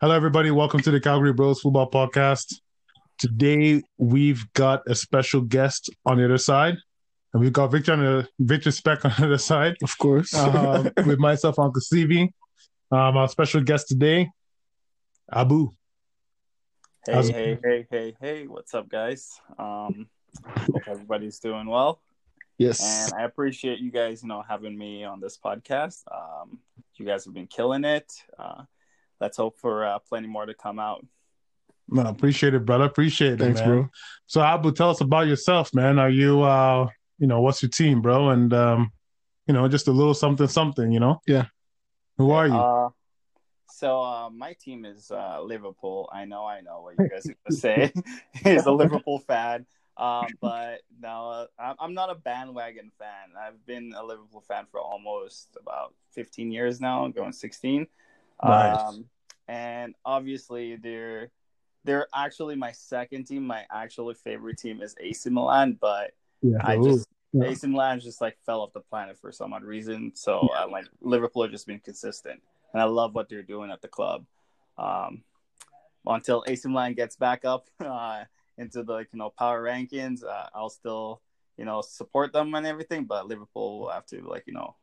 Hello, everybody. Welcome to the Calgary Bros Football Podcast. Today we've got a special guest on the other side, and we've got Victor on the Victor Speck on the other side. Of course. um, with myself, Uncle Stevie. Um, our special guest today, Abu. Hey, How's- hey, hey, hey, hey, what's up, guys? Um, hope everybody's doing well. yes. And I appreciate you guys, you know, having me on this podcast. Um, you guys have been killing it. Uh, let's hope for uh, plenty more to come out. No, appreciate it, brother. Appreciate it, Thanks, man. bro. So, Abu, tell us about yourself, man. Are you, uh, you know, what's your team, bro? And um, you know, just a little something, something. You know. Yeah. Who are you? Uh, so uh, my team is uh, Liverpool. I know, I know what you guys are gonna say. He's a Liverpool fan, um, but no, uh, I'm- I'm not a bandwagon fan. I've been a Liverpool fan for almost about 15 years now, going 16. Nice. Um, and obviously, they're they're actually my second team. My actually favorite team is AC Milan, but yeah. I just yeah. AC Milan just like fell off the planet for some odd reason. So uh, like Liverpool have just been consistent, and I love what they're doing at the club. Um, until AC Milan gets back up uh, into the like, you know power rankings, uh, I'll still you know support them and everything. But Liverpool will have to like you know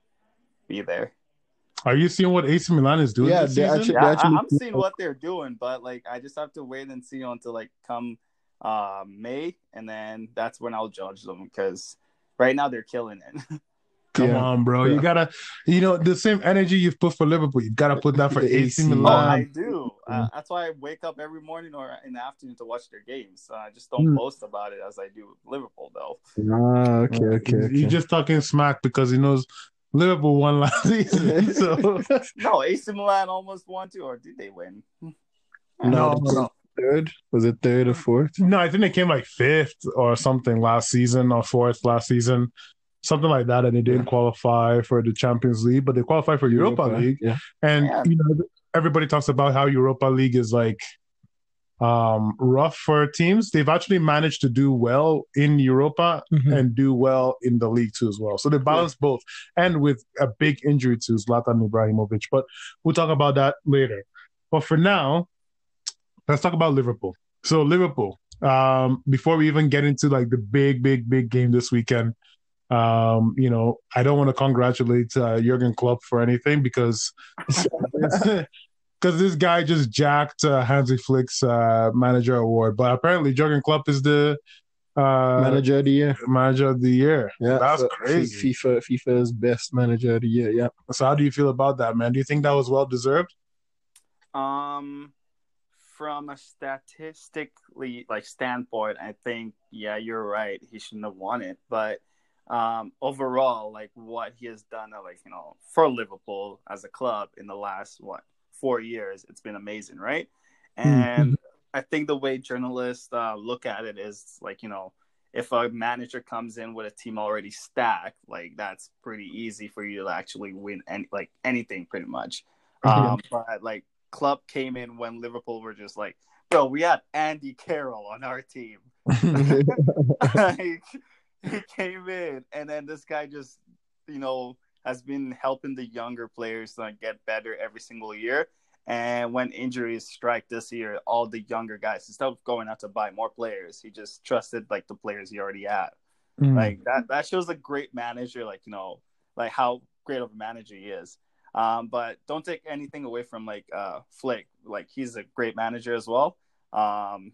be there. Are you seeing what AC Milan is doing Yeah, this they actually- Yeah, actually- I, I'm seeing what they're doing, but like I just have to wait and see until like come uh, May, and then that's when I'll judge them because right now they're killing it. Come Yeah. on, bro. You gotta, you know, the same energy you've put for Liverpool, you gotta put that for The AC AC. Oh, Milan. I do. Uh, that's why I wake up every morning or in the afternoon to watch their games. Uh, I just don't Hmm. boast about it as I do with Liverpool, though. Ah, okay, okay, okay. You're just talking smack because he knows Liverpool won last season. So No, AC Milan almost won too, or did they win? Hmm. no, No, no, third? Was it third or fourth? no. I think they came like fifth or something last season or fourth last season, something like that, and they didn't qualify for the Champions League, but they qualified for Europa, League. Yeah. And Yeah. you know, everybody talks about how Europa League is like um rough for teams. They've actually managed to do well in Europa Mhm. and do well in the league too as well. So they balance both, and with a big injury to Zlatan Ibrahimovic. But we'll talk about that later. But for now, let's talk about Liverpool. So Liverpool, um, before we even get into like the big, big, big game this weekend, um, you know, I don't want to congratulate uh, Jurgen Klopp for anything because because this guy just jacked uh, Hansi Flick's uh, manager award. But apparently, Jurgen Klopp is the uh, Manager of the year. manager of the year. Yeah, that's so crazy. FIFA, FIFA's best manager of the year. Yeah. So, how do you feel about that, man? Do you think that was well deserved? Um, from a statistically like standpoint, I think yeah, you're right. He shouldn't have won it, but um, overall, like what he has done, uh, like you know, for Liverpool as a club in the last what four years, it's been amazing, right? And I think the way journalists uh, look at it is like you know, if a manager comes in with a team already stacked, like that's pretty easy for you to actually win any like anything, pretty much. Um, but like Klopp came in when Liverpool were just like, bro, we had Andy Carroll on our team. like, he came in, and then this guy just, you know, has been helping the younger players like, get better every single year. And when injuries strike this year, all the younger guys, instead of going out to buy more players, he just trusted like the players he already had. Mm. Like that that shows a great manager, like, you know, like how great of a manager he is. Um, but don't take anything away from like uh Flick. Like he's a great manager as well. Um,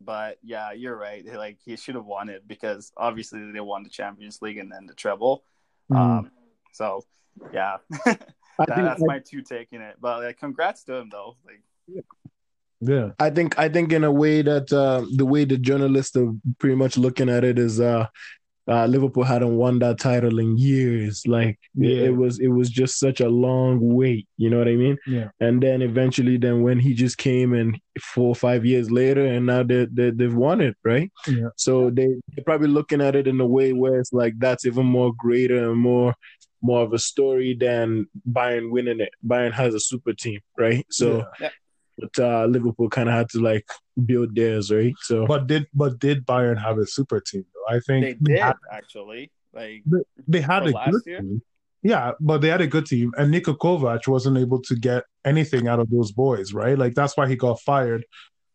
but yeah, you're right. Like he should have won it because obviously they won the Champions League and then the treble. Mm. Um, so yeah, that, think, that's my two taking it. But like, congrats to him though. Like, yeah. I think I think in a way that uh, the way the journalists are pretty much looking at it is uh, uh, Liverpool hadn't won that title in years. Like Yeah. it was it was just such a long wait. You know what I mean? Yeah. And then eventually, then when he just came and four or five years later, and now they, they they've won it, right? Yeah. So they they're probably looking at it in a way where it's like that's even more greater and more more of a story than Bayern winning it. Bayern has a super team, right? So, Yeah. but uh, Liverpool kind of had to like build theirs, right? So, But did but did Bayern have a super team though? I think they did had, actually. Like they had a last good year? team. Yeah, but they had a good team, and Niko Kovac wasn't able to get anything out of those boys, right? Like that's why he got fired.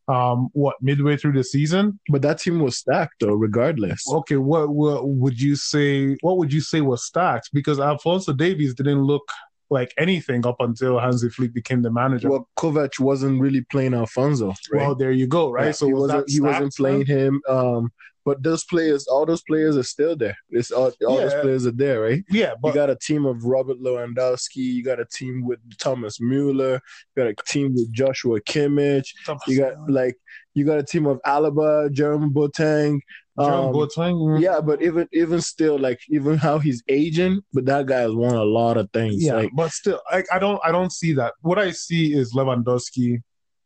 Um, what midway through the season? But that team was stacked though, regardless. Okay, what what would you say? What would you say was stacked? Because Alphonso Davies didn't look like anything up until Hansi Flick became the manager. Well, Kovac wasn't really playing Alphonso. Right? Well, there you go, right? Yeah, so he was wasn't that he wasn't playing him. Um, but those players, all those players are still there. It's all, all those players are there, right? Yeah, But, You got a team of Robert Lewandowski. You got a team with Thomas Mueller. You got a team with Joshua Kimmich. You got like you got a team of Alaba, Jerome Boateng. Um, Boateng. yeah, but even even still, like even how he's aging, but that guy has won a lot of things. Yeah, Like but still, I, I don't I don't see that. What I see is Lewandowski,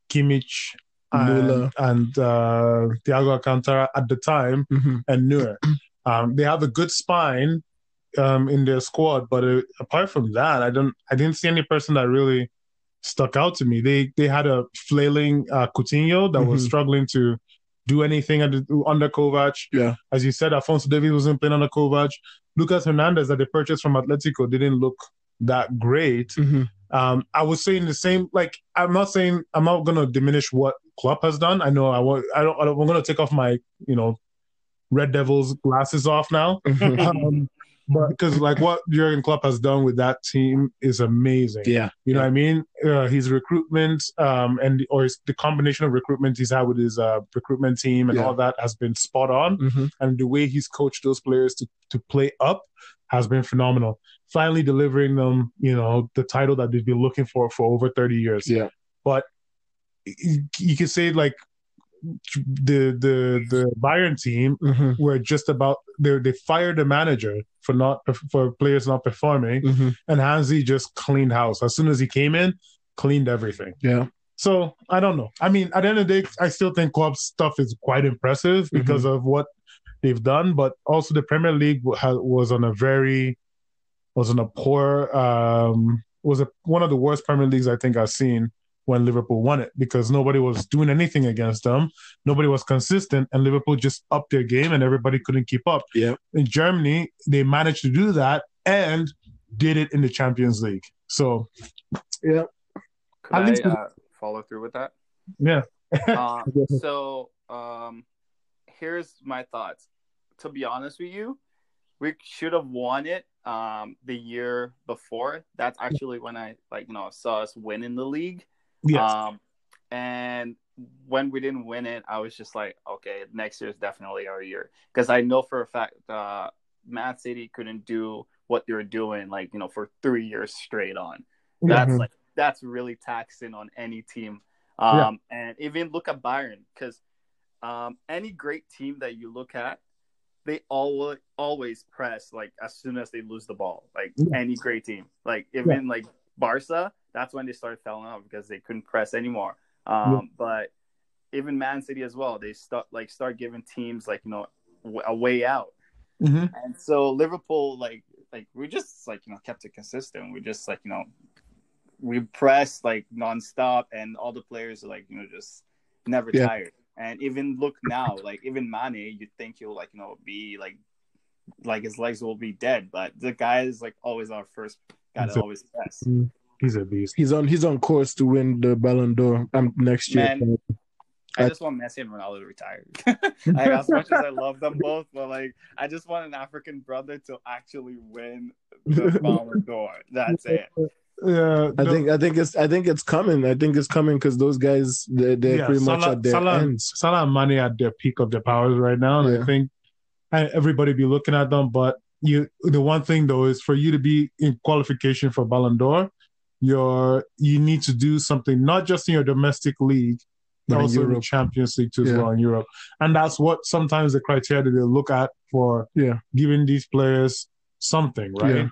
Kimmich, and, Müller. and uh, Thiago Alcantara at the time, mhm. and Neuer. Um, they have a good spine um, in their squad, but uh, apart from that, I don't I didn't see any person that really stuck out to me. They they had a flailing uh, Coutinho that was Mhm. struggling to do anything under, under Kovac. Yeah. As you said, Alphonso Davies wasn't playing under Kovac. Lucas Hernandez that they purchased from Atletico didn't look that great. Mhm. Um, I was saying the same. Like, I'm not saying I'm not going to diminish what Klopp has done. I know I want. I don't. I don't I'm going to take off my you know Red Devils glasses off now. um, but because like what Jurgen Klopp has done with that team is amazing. yeah, You know what I mean? Uh, his recruitment um, and or his, the combination of recruitment he's had with his uh, recruitment team and Yeah. all that has been spot on. Mhm. And the way he's coached those players to to play up has been phenomenal. Finally delivering them, you know, the title that they've been looking for for over thirty years. yeah, But you, could say like the the the Bayern team Mhm. were just about they they fired the manager for not for players not performing, Mhm. and Hansi just cleaned house as soon as he came in, cleaned everything. yeah. So I don't know. I mean, at the end of the day, I still think Klopp's stuff is quite impressive because of what they've done, but also the Premier League was on a very was on a poor um was a, one of the worst Premier Leagues I think I've seen when Liverpool won it because nobody was doing anything against them, nobody was consistent, and Liverpool just upped their game and everybody couldn't keep up. Yeah. In Germany, they managed to do that and did it in the Champions League. So yeah. Could At I least- uh, follow through with that? yeah, uh, so um, here's my thoughts. To be honest with you, we should have won it um, the year before. That's actually when I like you know saw us win in the league. Yes, Um, and when we didn't win it, I was just like, okay, next year is definitely our year because I know for a fact uh, Man City couldn't do what they were doing like you know for three years straight on. That's Mhm. like that's really taxing on any team. Um, and even look at Bayern because um, any great team that you look at, they always always press like as soon as they lose the ball. Like Yeah. any great team, like even like Barca, that's when they started falling off because they couldn't press anymore. Um, But even Man City as well, they start like start giving teams like you know a way out. Mhm. And so Liverpool, like, like we just like you know kept it consistent. We just like you know we pressed like nonstop, and all the players are like you know just never Yeah. tired. And even look now, like even Mane, you think he'll like you know be like like his legs will be dead, but the guy is like always our first guy to So- always press. He's a beast. He's on he's on course to win the Ballon d'Or um, next year. Man. I I- just want Messi and Ronaldo to retire. like, as much as I love them both, but like I just want an African brother to actually win the Ballon d'Or. That's it. Yeah, I no, think I think it's I think it's coming. I think it's coming because those guys they're, they're yeah, pretty much Salah, at their Salah, ends. Salah and Mane at their peak of their powers right now, and Yeah. I think everybody be looking at them. But you, the one thing though is for you to be in qualification for Ballon d'Or, you're you need to do something not just in your domestic league, But also in the Champions League too as well in Europe, and that's what sometimes the criteria they look at for Yeah. giving these players something, right? Yeah.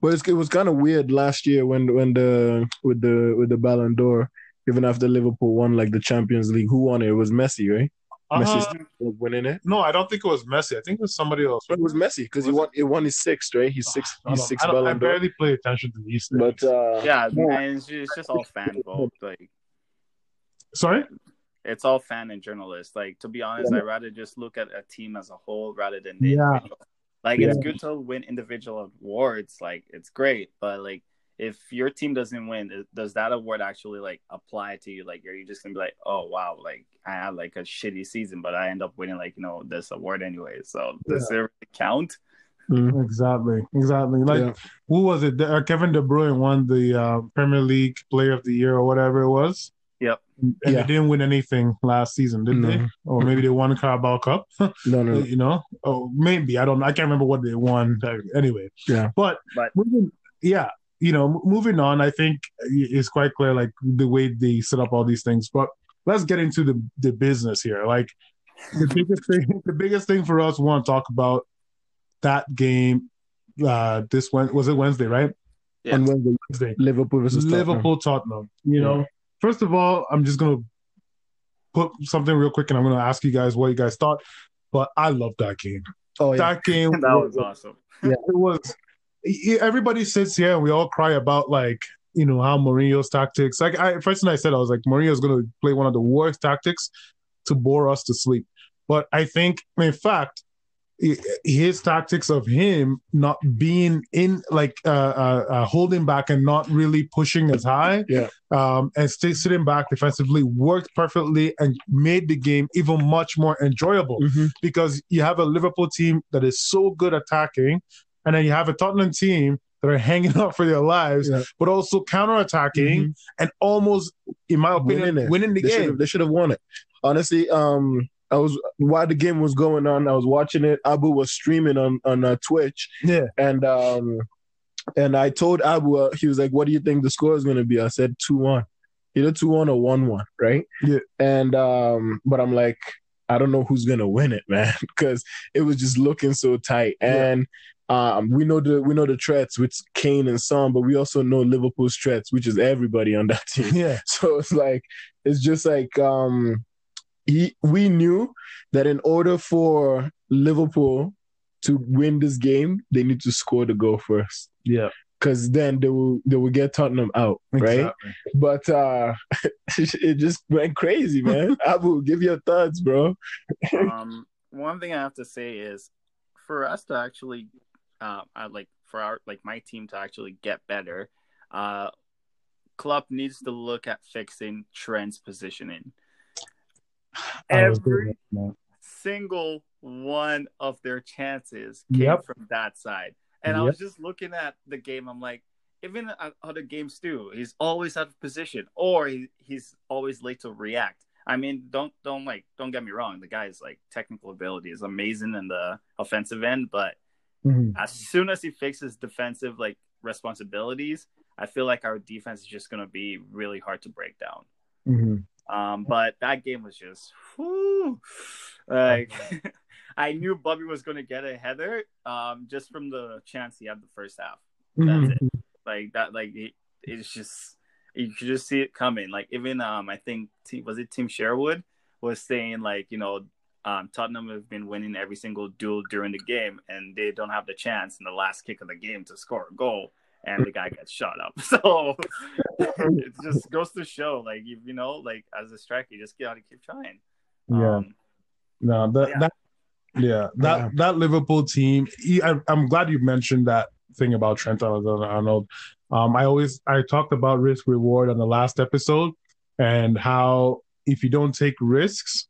But it's, it was kind of weird last year when when the with the with the Ballon d'Or, even after Liverpool won like the Champions League, who won it? It was Messi, right? Messi Uh, was winning it. no, I don't think it was Messi. I think it was somebody else. It was Messi because he Was won. He won his sixth, right? He's six. I He's six I, I barely pay attention to these things. But uh, Yeah, no, and it's just, it's just all fan vote. Like sorry. it's all fan and journalist. Like to be honest, I'd rather just look at a team as a whole rather than the Yeah. individual. Like Yeah. it's good to win individual awards, like it's great, but like if your team doesn't win, does that award actually like apply to you? Like, are you just gonna be like, oh wow, like I had like a shitty season, but I end up winning like you know this award anyway? So does it really count? Mhm. Exactly, exactly. Like Yeah. who was it? Uh, Kevin De Bruyne won the uh, Premier League Player of the Year or whatever it was. Yep. And Yeah. they didn't win anything last season, didn't they? Or maybe they won the Carabao Cup. No, no, you know? Oh, maybe I don't. I can't remember what they won. Anyway, Yeah. But But- moving, yeah, you know, moving on. I think it's quite clear, like the way they set up all these things. But let's get into the the business here. Like the biggest thing, the biggest thing for us, we want to talk about that game. Uh, this Wed was it Wednesday, right? Yeah. on Wednesday, Wednesday. Liverpool versus Liverpool Tottenham. You know, first of all, I'm just gonna put something real quick, and I'm gonna ask you guys what you guys thought. But I love that game. Oh yeah, That game that was awesome. Yeah, it was. Everybody sits here and we all cry about like you know how Mourinho's tactics. Like I first thing I said, I was like Mourinho's gonna play one of the worst tactics to bore us to sleep. But I think, in fact, his tactics of him not being in like uh, uh, uh, holding back and not really pushing as high Yeah. um and stay sitting back defensively worked perfectly and made the game even much more enjoyable Mhm. because you have a Liverpool team that is so good attacking and then you have a Tottenham team that are hanging out for their lives Yeah. but also counterattacking Mhm. and almost in my opinion Winning winning, the They should game have. They should have won it. Honestly, um, I was while the game was going on, I was watching it. Abu was streaming on on uh, Twitch, yeah and um, and I told Abu, uh, he was like, "What do you think the score is going to be?" I said two one, either two one or one one, right? Yeah. And um, but I'm like, I don't know who's going to win it, man, because it was just looking so tight, and. Um, we know the we know the threats with Kane and Son, but we also know Liverpool's threats, which is everybody on that team. yeah So it's like it's just like um he we knew that in order for Liverpool to win this game, they need to score the goal first. yeah Cause then they will they will get Tottenham out, right? exactly. But uh it just went crazy, man. Abu, give your thoughts, bro. um, one thing I have to say is, for us to actually, uh, I like for our like my team to actually get better, uh, Klopp needs to look at fixing Trent's positioning. Every single one of their chances came Yep. from that side, and I was just looking at the game. I'm like. Even at other games too, he's always out of position, or he, he's always late to react. I mean, don't don't like don't get me wrong. The guy's like technical ability is amazing in the offensive end, but Mhm. as soon as he fixes defensive like responsibilities, I feel like our defense is just gonna be really hard to break down. Mhm. Um, but that game was just whew, like I knew Bobby was gonna get a header um, just from the chance he had the first half. That's Mhm. it. Like that, like it, it's just you could just see it coming. Like even um, I think was it Tim Sherwood was saying like you know um, Tottenham have been winning every single duel during the game, and they don't have the chance in the last kick of the game to score a goal, and the guy gets shot up. So it just goes to show, like you, you know, like as a striker, you just gotta keep trying. Yeah. Um, No, that Yeah. that yeah, that Yeah. that Liverpool team. he- I, I'm glad you mentioned that thing about Trent Alexander-Arnold. Um, I always I talked about risk reward on the last episode and how if you don't take risks,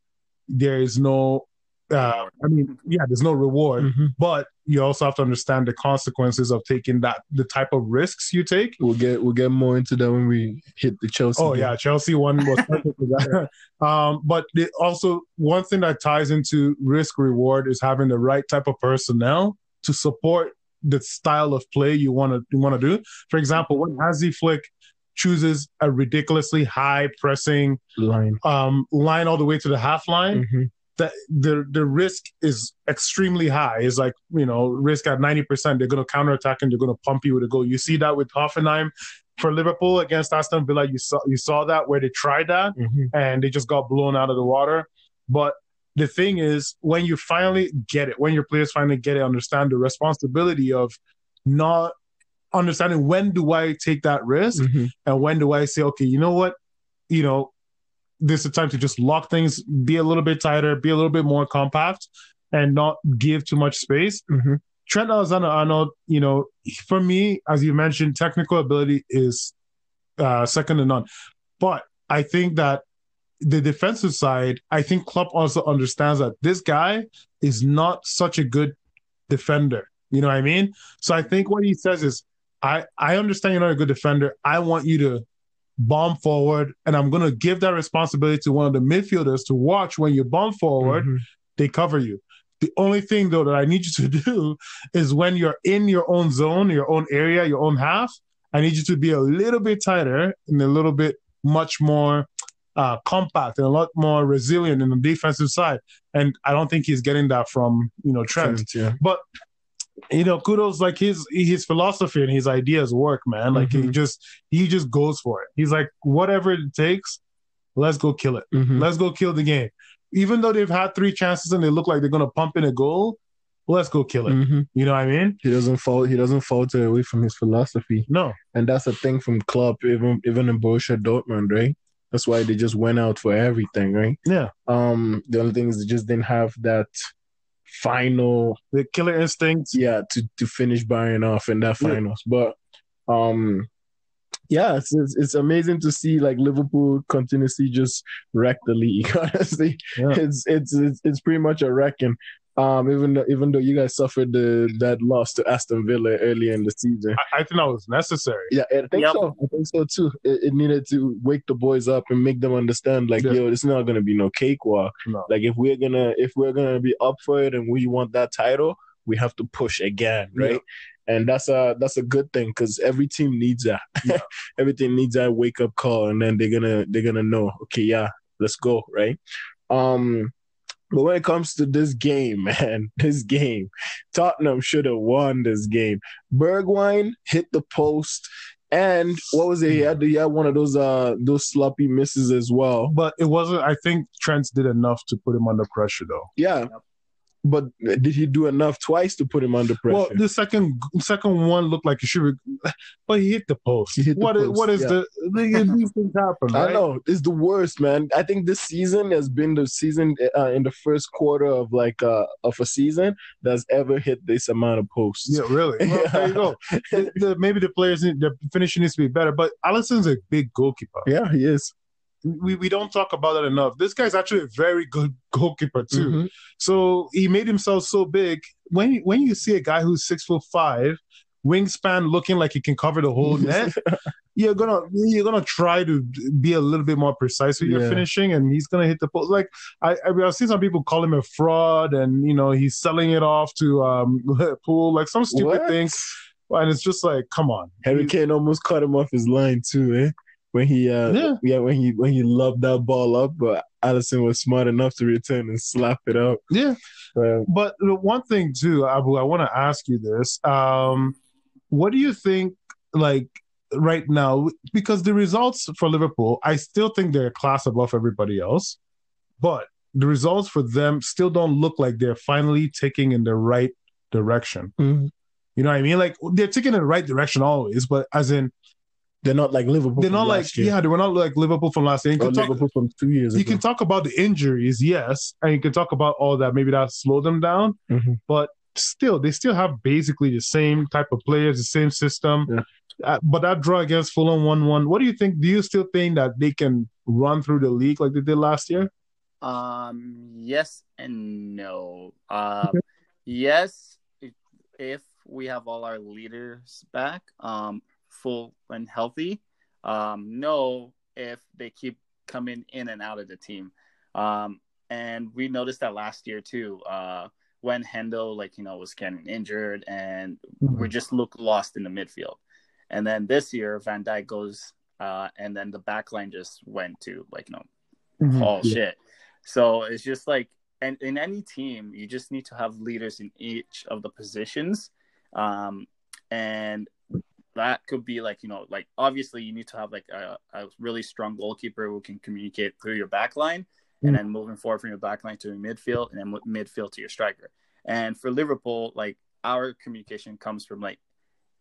there is no. Uh, I mean, yeah, there's no reward, Mhm. but you also have to understand the consequences of taking that the type of risks you take. We'll get we'll get more into that when we hit the Chelsea. Oh game. yeah, Chelsea one was perfect for that. Um, but the, also one thing that ties into risk reward is having the right type of personnel to support the style of play you want to you want to do. For example, when Hansi Flick chooses a ridiculously high pressing line. um, line all the way to the half line, Mhm. that the the risk is extremely high. It's like you know risk at ninety percent. They're going to counterattack and they're going to pump you with a goal. You see that with Hoffenheim for Liverpool against Aston Villa. You saw you saw that where they tried that Mhm. and they just got blown out of the water. But the thing is, when you finally get it, when your players finally get it, understand the responsibility of not understanding when do I take that risk Mhm. and when do I say, okay, you know what, you know, this is the time to just lock things, be a little bit tighter, be a little bit more compact, and not give too much space. Mhm. Trent Alexander Arnold, you know, for me, as you mentioned, technical ability is uh, second to none. But I think that the defensive side, I think Klopp also understands that this guy is not such a good defender. You know what I mean? So I think what he says is, I I understand you're not a good defender. I want you to bomb forward, and I'm going to give that responsibility to one of the midfielders to watch when you bomb forward, mm-hmm. they cover you. The only thing though that I need you to do is when you're in your own zone, your own area, your own half, I need you to be a little bit tighter and a little bit much more uh, compact and a lot more resilient in the defensive side. And I don't think he's getting that from you know Trent. Trent yeah. But you know, kudos like his his philosophy and his ideas work, man. Like mm-hmm. he just he just goes for it. He's like, whatever it takes, let's go kill it. Mm-hmm. Let's go kill the game. Even though they've had three chances and they look like they're gonna pump in a goal, let's go kill it. Mm-hmm. You know what I mean? He doesn't fall. He doesn't falter away from his philosophy. No, and that's a thing from Klopp, even even in Borussia Dortmund, right? That's why they just went out for everything, right? Yeah. Um, the only thing is they just didn't have that final the killer instinct. Yeah, to to finish Bayern off in that finals. Yeah. But um yeah, it's, it's, it's amazing to see like Liverpool continuously just wreck the league. Honestly, yeah. it's, it's it's it's pretty much a wrecking. Um, even though even though you guys suffered the that loss to Aston Villa earlier in the season, I, I think that was necessary. Yeah, I think yep. so. I think so too. It, it, needed to wake the boys up and make them understand, like, yeah. yo, it's not gonna be no cakewalk. No. Like, if we're gonna if we're gonna be up for it and we want that title, we have to push again, right? Yeah. And that's a that's a good thing because every team needs that. Yeah. Everything needs that wake up call, and then they're gonna they're gonna know, okay, yeah, let's go, right? Um, but when it comes to this game, man, this game, Tottenham should have won this game. Bergwijn hit the post, and what was it? He had, he had one of those uh those sloppy misses as well. But it wasn't. I think Trent did enough to put him under pressure, though. Yeah, but did he do enough twice to put him under pressure? Well, the second second one looked like he should, but he hit the post. He hit the what post, is, what is yeah. the these things happen? Right? I know it's the worst, man. I think this season has been the season uh, in the first quarter of like uh, of a season that's ever hit this amount of posts. Yeah, really. Well, there you go. the, the, maybe the players, the finishing needs to be better, but Alisson's a big goalkeeper. Yeah, he is we, we don't talk about that enough. This guy's actually a very good goalkeeper too. Mm-hmm. So he made himself so big. When when you see a guy who's six foot five, wingspan looking like he can cover the whole net, you're gonna you're gonna try to be a little bit more precise with yeah. your finishing, and he's gonna hit the post. Like I, I have seen some people call him a fraud, and you know he's selling it off to um pool like some stupid what? things. And it's just like, come on. Harry Kane almost cut him off his line too, eh? When he uh yeah. yeah. when he when he loved that ball up, but Alisson was smart enough to return and slap it out. Yeah. But the one thing too, Abu, I want to ask you this. Um, what do you think like right now? Because the results for Liverpool, I still think they're a class above everybody else, but the results for them still don't look like they're finally taking in the right direction. Mm-hmm. You know what I mean? Like they're taking in the right direction always, but as in they're not like Liverpool. They're not like year. yeah, they were not like Liverpool from last year. You can talk, Liverpool from two years. You ago. can talk about the injuries, yes, and you can talk about all that. Maybe that slowed them down, mm-hmm. but still, they still have basically the same type of players, the same system. Yeah. Uh, but that draw against Fulham one one. What do you think? Do you still think that they can run through the league like they did last year? Um. Yes and no. Um. Okay. Yes, if, if we have all our leaders back. Um full and healthy. Um, no, if they keep coming in and out of the team. Um, and we noticed that last year too, uh, when Hendo, like, you know, was getting injured and mm-hmm. we just looked lost in the midfield. And then this year, Van Dijk goes, uh, and then the back line just went to, like, you know, mm-hmm. all yeah. shit. So it's just like, and in any team, you just need to have leaders in each of the positions. Um, and that could be like you know like obviously you need to have like a, a really strong goalkeeper who can communicate through your back line mm. and then moving forward from your back line to your midfield and then midfield to your striker and for liverpool like our communication comes from like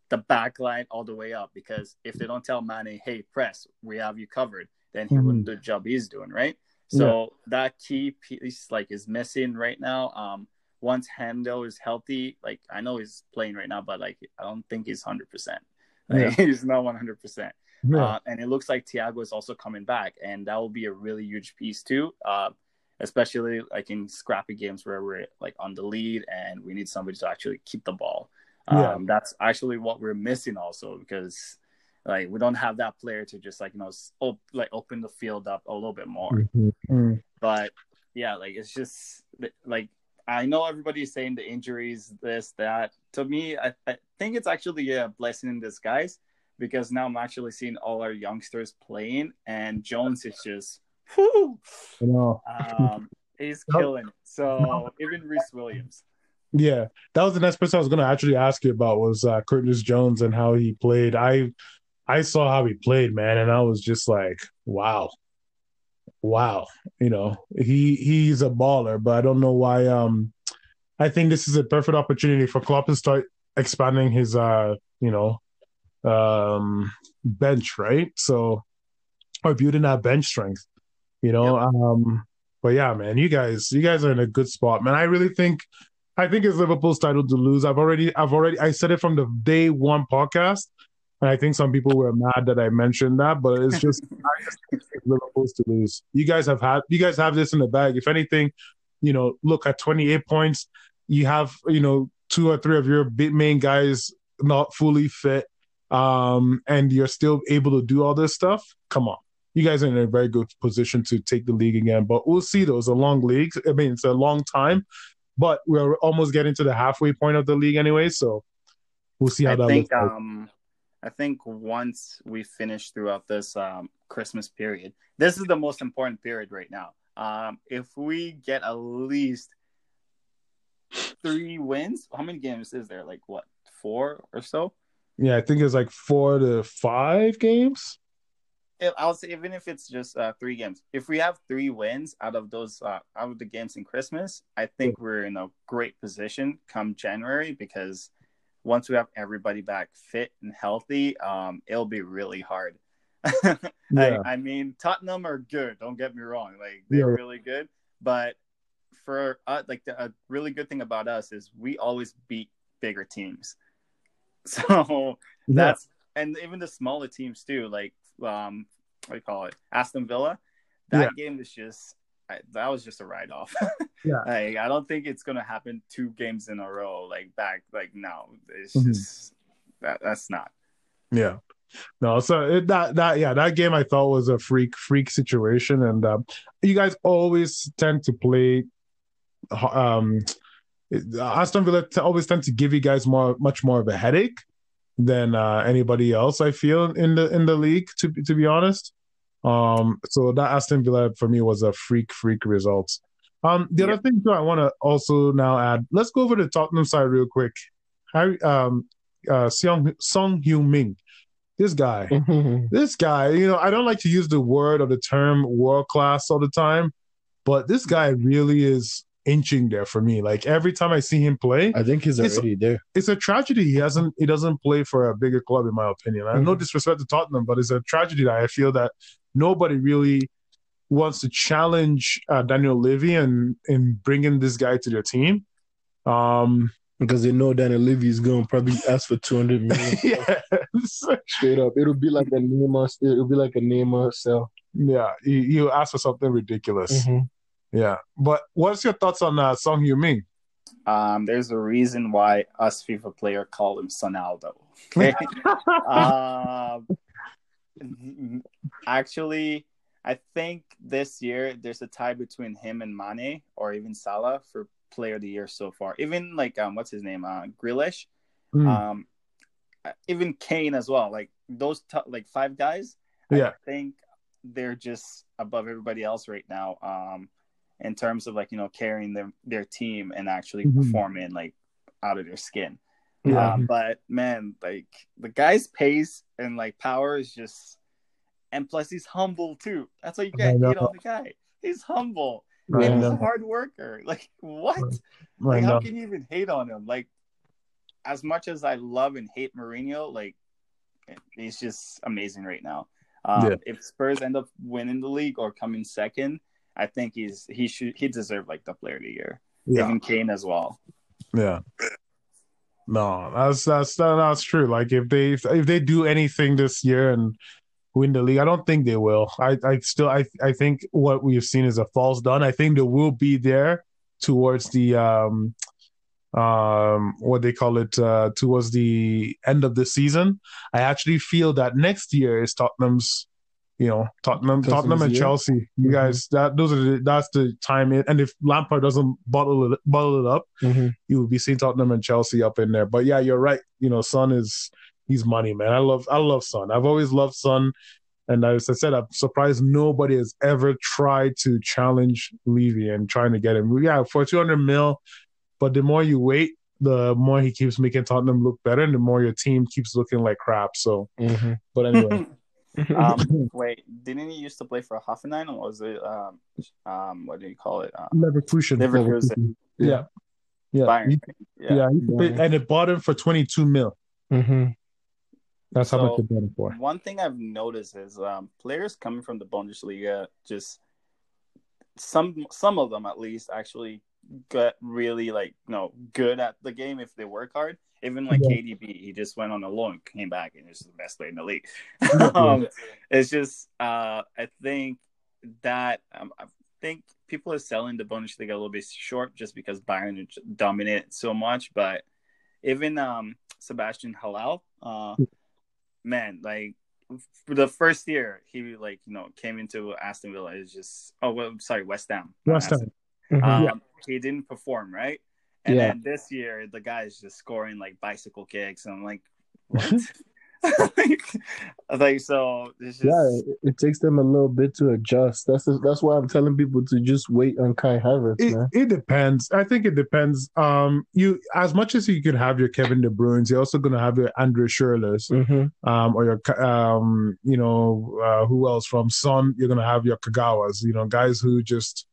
the back line all the way up because if they don't tell Mane, hey, press, we have you covered, then he mm-hmm. wouldn't do the job he's doing, right? So yeah. that key piece like is missing right now. Um, once Hendo is healthy, like I know he's playing right now, but like I don't think he's hundred percent. Like, he's not one hundred percent. Uh, and it looks like Thiago is also coming back, and that will be a really huge piece too. Uh, especially like in scrappy games where we're like on the lead and we need somebody to actually keep the ball. Yeah. Um, that's actually what we're missing also because like we don't have that player to just like you know op- like open the field up a little bit more. Mm-hmm. But yeah, like it's just like I know everybody's saying the injuries, this, that. To me, I, I think it's actually a blessing in disguise because now I'm actually seeing all our youngsters playing, and Jones is just whoo, um, he's killing. It. So even Rhys Williams. Yeah, that was the next person I was going to actually ask you about was uh, Curtis Jones and how he played. I I saw how he played, man, and I was just like, wow, wow. You know, he he's a baller, but I don't know why. Um, I think this is a perfect opportunity for Klopp to start expanding his, uh, you know, um, bench, right? So, or building that bench strength, you know. Yep. Um, but yeah, man, you guys, you guys are in a good spot, man. I really think I think it's Liverpool's title to lose. I've already, I've already, I said it from the day one podcast, and I think some people were mad that I mentioned that, but it's just Liverpool's to lose. You guys have had, you guys have this in the bag. If anything, you know, look at 28 points. You have, you know, two or three of your main guys not fully fit, um, and you're still able to do all this stuff. Come on, you guys are in a very good position to take the league again. But we'll see. Though it's a long league. I mean, it's a long time but we're almost getting to the halfway point of the league anyway, so we'll see how I that think, looks. Um, I think once we finish throughout this um, Christmas period, this is the most important period right now. Um, if we get at least three wins, how many games is there? Like what, four or so? Yeah, I think it's like four to five games. I'll say even if it's just uh, three games, if we have three wins out of those uh, out of the games in Christmas, I think we're in a great position come January because once we have everybody back fit and healthy, um, it'll be really hard. yeah. I, I, mean, Tottenham are good. Don't get me wrong; like they're yeah. really good. But for uh, like the, a really good thing about us is we always beat bigger teams. So that's and even the smaller teams too. Like um, what do you call it, Aston Villa. That yeah. game was just I, that was just a write off. yeah, like, I don't think it's gonna happen two games in a row. Like back, like no, it's mm-hmm. just that that's not. Yeah. No, so it, that that yeah, that game I thought was a freak freak situation, and um, you guys always tend to play. Um, Aston Villa t- always tend to give you guys more, much more of a headache than uh, anybody else. I feel in the in the league, to to be honest. Um, so that Aston Villa for me was a freak freak result. Um, the yeah. other thing too, I want to also now add. Let's go over the Tottenham side real quick. Harry, um, uh, Son Son Heung Min. This guy, this guy. You know, I don't like to use the word or the term world class all the time, but this guy really is inching there for me. Like every time I see him play, I think he's already there. It's a tragedy he hasn't he doesn't play for a bigger club, in my opinion. Mm-hmm. I have no disrespect to Tottenham, but it's a tragedy that I feel that nobody really wants to challenge uh, Daniel Levy and in bringing this guy to their team. Um, because they know Daniel Levy is going to probably ask for 200 million. yeah. Straight up. It'll be like a Neymar, it'll be like a Neymar sell. Yeah. you he'll ask for something ridiculous. Mm-hmm. Yeah, but what's your thoughts on uh, Son Heung Min? Um, there's a reason why us FIFA player call him Sonaldo. Okay? uh, actually, I think this year there's a tie between him and Mane or even Salah for Player of the Year so far. Even like um, what's his name, uh, Grealish, mm. um, even Kane as well. Like those t- like five guys. Yeah. I think they're just above everybody else right now. Um, in terms of like you know carrying their their team and actually mm-hmm. performing like out of their skin. Yeah. Um, but man, like the guy's pace and like power is just, and plus he's humble too. That's why you get hate on the guy. He's humble and he's a hard worker. Like what? Like how can you even hate on him? Like as much as I love and hate Mourinho, like he's just amazing right now. Um, yeah. If Spurs end up winning the league or coming second, I think he's he should he deserved like the player of the year. yeah. even Kane as well. Yeah. No, that's that's that's true. Like if they if they do anything this year and win the league, I don't think they will. I I still I I think what we've seen is a false done. I think they will be there towards the um um what they call it uh towards the end of the season. I actually feel that next year is Tottenham's you know Tottenham, Tottenham and Chelsea. You mm-hmm. guys, that those are the, that's the time. In, and if Lampard doesn't bottle it bottle it up, mm-hmm. you will be seeing Tottenham and Chelsea up in there. But yeah, you're right. You know, Son is he's money, man. I love I love Son. I've always loved Son. And as I said, I'm surprised nobody has ever tried to challenge Levy and trying to get him. Yeah, for 200 mil, but the more you wait, the more he keeps making Tottenham look better, and the more your team keeps looking like crap. So, mm-hmm. but anyway. um, wait, didn't he used to play for a Hoffenheim, or was it um, um, what do you call it? Um, Leverkusen. Leverkusen. Yeah, yeah, Bayern. yeah. yeah. yeah. and it bought him for twenty two mil. Mm-hmm. That's so, how much bought him for. One thing I've noticed is um, players coming from the Bundesliga just some some of them at least actually get really like you know good at the game if they work hard. Even like yeah. KDB, he just went on a loan, came back, and is the best player in the league. um, it's just uh, I think that um, I think people are selling the Bundesliga a little bit short just because Bayern dominate so much. But even um, Sebastian Haller, uh, man, like for the first year he like you know came into Aston Villa is just oh well sorry West Ham West Ham mm-hmm. um, yeah. he didn't perform right and yeah. then this year, the guy's just scoring like bicycle kicks, and I'm like, what? like, like so. Just... Yeah, it, it, takes them a little bit to adjust. That's that's why I'm telling people to just wait on Kai Havertz. It, man. it depends. I think it depends. Um, you as much as you can have your Kevin De Bruyne's, you're also gonna have your Andre Schürrles, mm-hmm. um, or your um, you know, uh, who else from Son? You're gonna have your Kagawas. You know, guys who just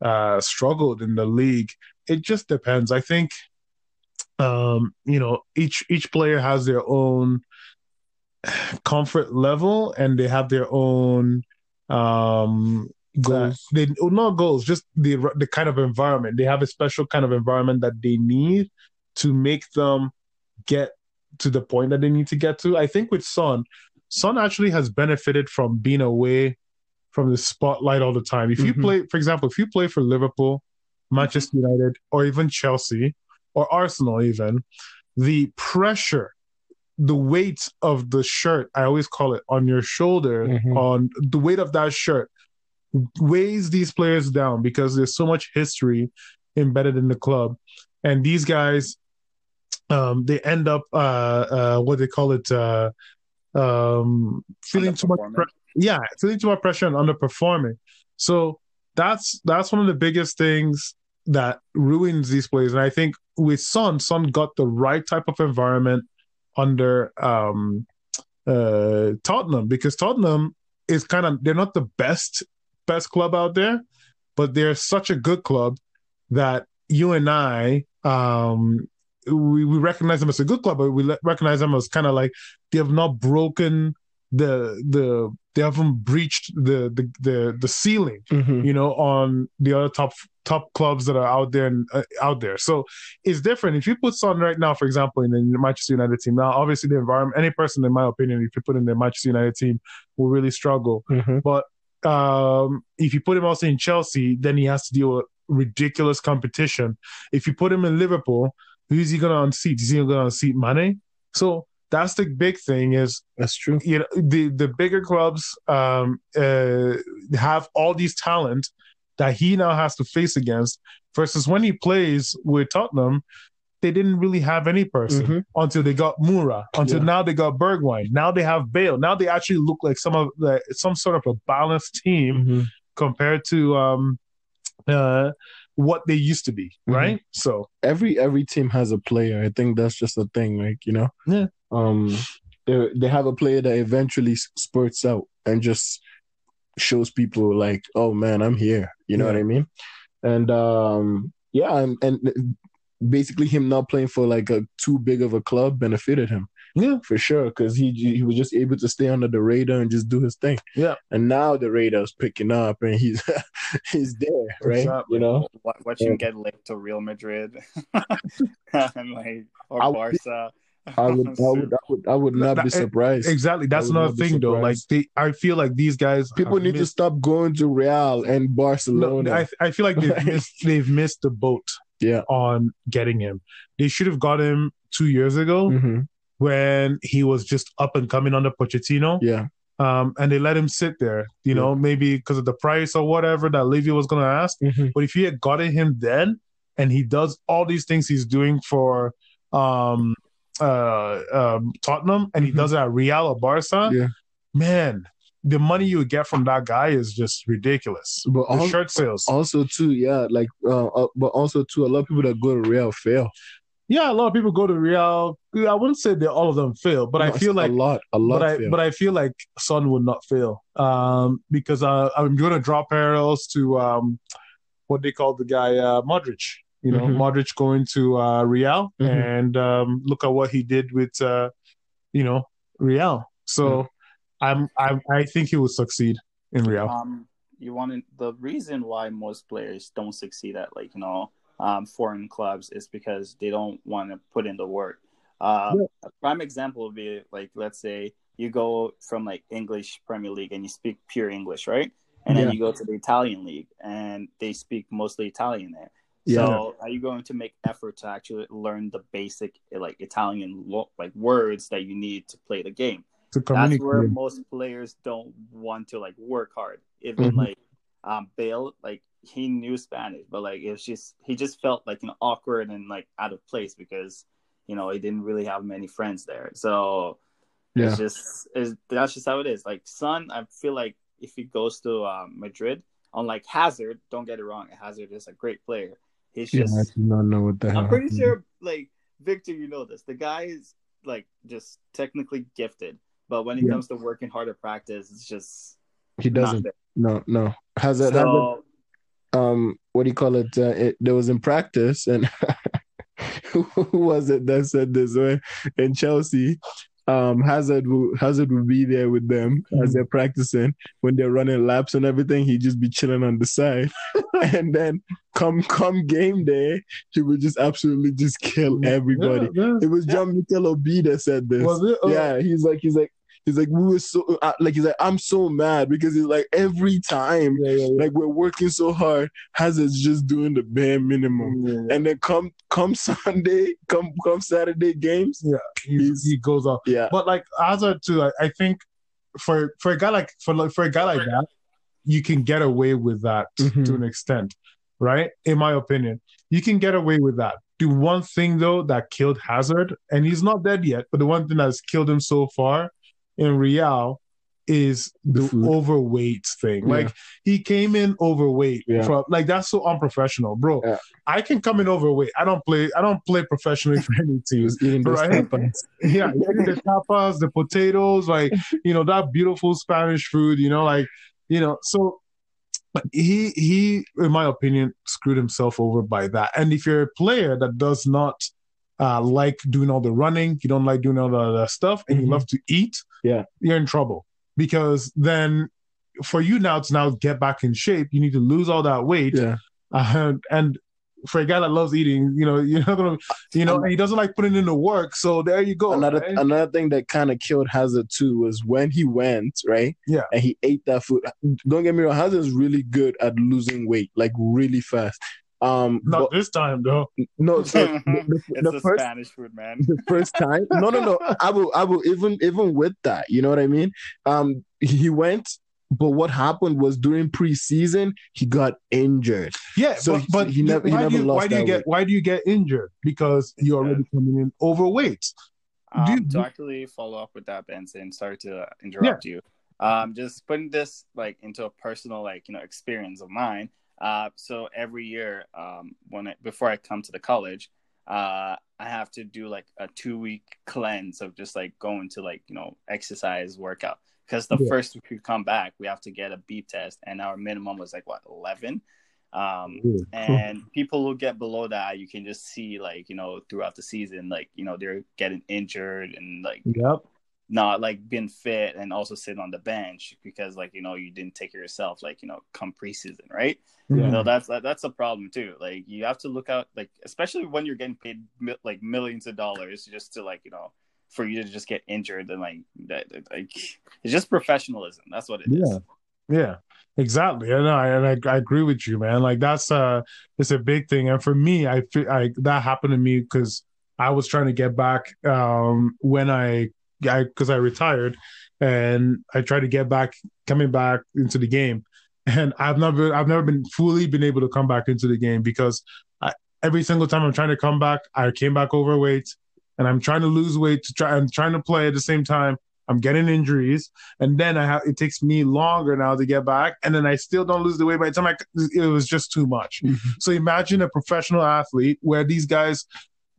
uh, struggled in the league. It just depends. I think, um, you know, each each player has their own comfort level and they have their own um goals. They not goals, just the the kind of environment. They have a special kind of environment that they need to make them get to the point that they need to get to. I think with Son, Son actually has benefited from being away from the spotlight all the time. If you mm-hmm. play, for example, if you play for Liverpool, Manchester United, or even Chelsea, or Arsenal, even, the pressure, the weight of the shirt, I always call it on your shoulder, mm-hmm. on the weight of that shirt weighs these players down because there's so much history embedded in the club. And these guys, um, they end up, uh, uh, what they call it, uh, um, feeling too much pressure yeah, feeling too much pressure and underperforming. So that's that's one of the biggest things that ruins these players. And I think with Son, Son got the right type of environment under um, uh, Tottenham because Tottenham is kind of they're not the best best club out there, but they're such a good club that you and I um, we, we recognize them as a good club, but we recognize them as kind of like they have not broken the the they haven't breached the the the, the ceiling mm-hmm. you know on the other top top clubs that are out there and uh, out there. So it's different. If you put Son right now for example in the Manchester United team now obviously the environment any person in my opinion if you put in the Manchester United team will really struggle. Mm-hmm. but um, if you put him also in Chelsea then he has to deal with ridiculous competition. If you put him in Liverpool who's he going to unseat? Is he going to unseat Mane? So that's the big thing is that's true you know the the bigger clubs um uh have all these talent that he now has to face against versus when he plays with Tottenham they didn't really have any person mm-hmm. until they got Moura until yeah. now they got Bergwijn now they have Bale now they actually look like some of the some sort of a balanced team mm-hmm. compared to um uh what they used to be, mm-hmm. right? Mm-hmm. So every every team has a player. I think that's just a thing, like you know. Yeah. Um, they they have a player that eventually spurts out and just shows people like, oh man, I'm here. You know yeah. what I mean? And um, yeah, and and basically him not playing for like a too big of a club benefited him Yeah, for sure, because he he was just able to stay under the radar and just do his thing. Yeah, and now the radar's picking up and he's he's there, right? Exactly. You know, watching yeah. get linked to Real Madrid and like or I, Barca. I would, I would, I would, I would not be surprised. Exactly, that's another thing, though. Like, they, I feel like these guys. People need missed... to stop going to Real and Barcelona. No, I, I feel like they've missed, they've missed the boat. Yeah. on getting him, they should have got him two years ago mm-hmm. when he was just up and coming under Pochettino. Yeah. Um, and they let him sit there, you know, yeah. maybe because of the price or whatever that Levy was going to ask. Mm-hmm. But if you had gotten him then, and he does all these things he's doing for um uh, um, Tottenham and he mm-hmm. does it at Real or Barca, yeah. man, the money you get from that guy is just ridiculous. But also, shirt sales, also too, yeah, like, uh, uh, but also too, a lot of people that go to Real fail. Yeah, a lot of people go to Real. I wouldn't say that all of them fail, but no, I feel like a lot, a lot. But I, but I feel like Son would not fail, um, because uh, I'm going to draw parallels to um, what they call the guy uh, Modric. You know, mm-hmm. Modric going to uh, Real, mm-hmm. and um, look at what he did with, uh, you know, Real. So, mm-hmm. I'm, I'm, I think he will succeed in Real. Um, you want the reason why most players don't succeed at like you know um, foreign clubs is because they don't want to put in the work. Uh, yeah. A prime example would be like let's say you go from like English Premier League and you speak pure English, right? And yeah. then you go to the Italian league and they speak mostly Italian there. Yeah. So are you going to make effort to actually learn the basic like Italian like words that you need to play the game? That's where most players don't want to like work hard. Even mm-hmm. like um Bale, like he knew Spanish, but like it's just he just felt like you know awkward and like out of place because you know he didn't really have many friends there. So yeah. it's just it's, that's just how it is. Like Son, I feel like if he goes to um, Madrid, unlike Hazard, don't get it wrong, Hazard is a great player. He's just yeah, I do not know what the hell. I'm pretty sure like Victor, you know this. The guy is like just technically gifted, but when it yeah. comes to working hard at practice, it's just he doesn't. No, no. Has it? So, um, what do you call it? Uh, it there was in practice, and who was it that said this way in Chelsea? Um, Hazard will Hazard will be there with them mm-hmm. as they're practicing when they're running laps and everything. He'd just be chilling on the side, and then come come game day, he would just absolutely just kill everybody. Yeah, yeah. It was John Mikel Obi that said this. Oh. Yeah, he's like he's like He's like, we were so uh, like he's like, I'm so mad because he's like every time, yeah, yeah, yeah. like we're working so hard, Hazard's just doing the bare minimum, and then come come Sunday, come come Saturday games, yeah, he goes off. Yeah, but like Hazard too, I, I think for for a guy like for like for a guy like that, you can get away with that mm-hmm. to an extent, right? In my opinion, you can get away with that. The one thing though that killed Hazard, and he's not dead yet, but the one thing that's killed him so far in Real is the, the overweight thing. Yeah. Like he came in overweight yeah. from like that's so unprofessional, bro. Yeah. I can come in overweight. I don't play I don't play professionally for any teams. eating right? Yeah, eating the tapas, the potatoes, like you know, that beautiful Spanish food, you know, like you know, so he he in my opinion screwed himself over by that. And if you're a player that does not uh, like doing all the running, you don't like doing all the, the stuff, and mm-hmm. you love to eat, yeah, you're in trouble because then for you now to now get back in shape, you need to lose all that weight. Yeah. Uh, and for a guy that loves eating, you know, you're not gonna, you know, and he doesn't like putting in the work. So there you go. Another right? another thing that kind of killed Hazard too was when he went right, yeah, and he ate that food. Don't get me wrong, Hazard's really good at losing weight, like really fast. Um, not but, this time though. No, so the, the, the first, Spanish food, man. The first time, no, no, no. I will, I will even, even with that, you know what I mean? Um, he went, but what happened was during preseason he got injured. Yeah, so but, but he, never, he never you, lost. Why do you get, weight. why do you get injured? Because you're already coming in overweight. Um, you, to actually follow up with that, Benson, sorry to interrupt yeah. you. Um, just putting this like into a personal like you know experience of mine. Uh, so every year, um, when I, before I come to the college, uh, I have to do like a two week cleanse of just like going to like you know exercise workout because the yeah. first week we come back we have to get a beep test and our minimum was like what 11 Um, and people who get below that, you can just see like you know throughout the season, like you know they're getting injured and like yep. Not like being fit and also sitting on the bench because like you know you didn't take care of yourself like you know come preseason, right? Yeah. You know that's that, that's a problem too. Like you have to look out like especially when you're getting paid like millions of dollars just to like you know for you to just get injured and like that like it's just professionalism. That's what it is. Yeah. Yeah, exactly. And I and I, I agree with you, man. Like that's uh it's a big thing. And for me, I feel like that happened to me because I was trying to get back um when I I because I retired and I tried to get back coming back into the game. And I've never I've never been fully been able to come back into the game because I, every single time I'm trying to come back, I came back overweight and I'm trying to lose weight to try I'm trying to play at the same time I'm getting injuries, and then I have it takes me longer now to get back, and then I still don't lose the weight. By the time I, it was just too much. Mm-hmm. So imagine a professional athlete where these guys,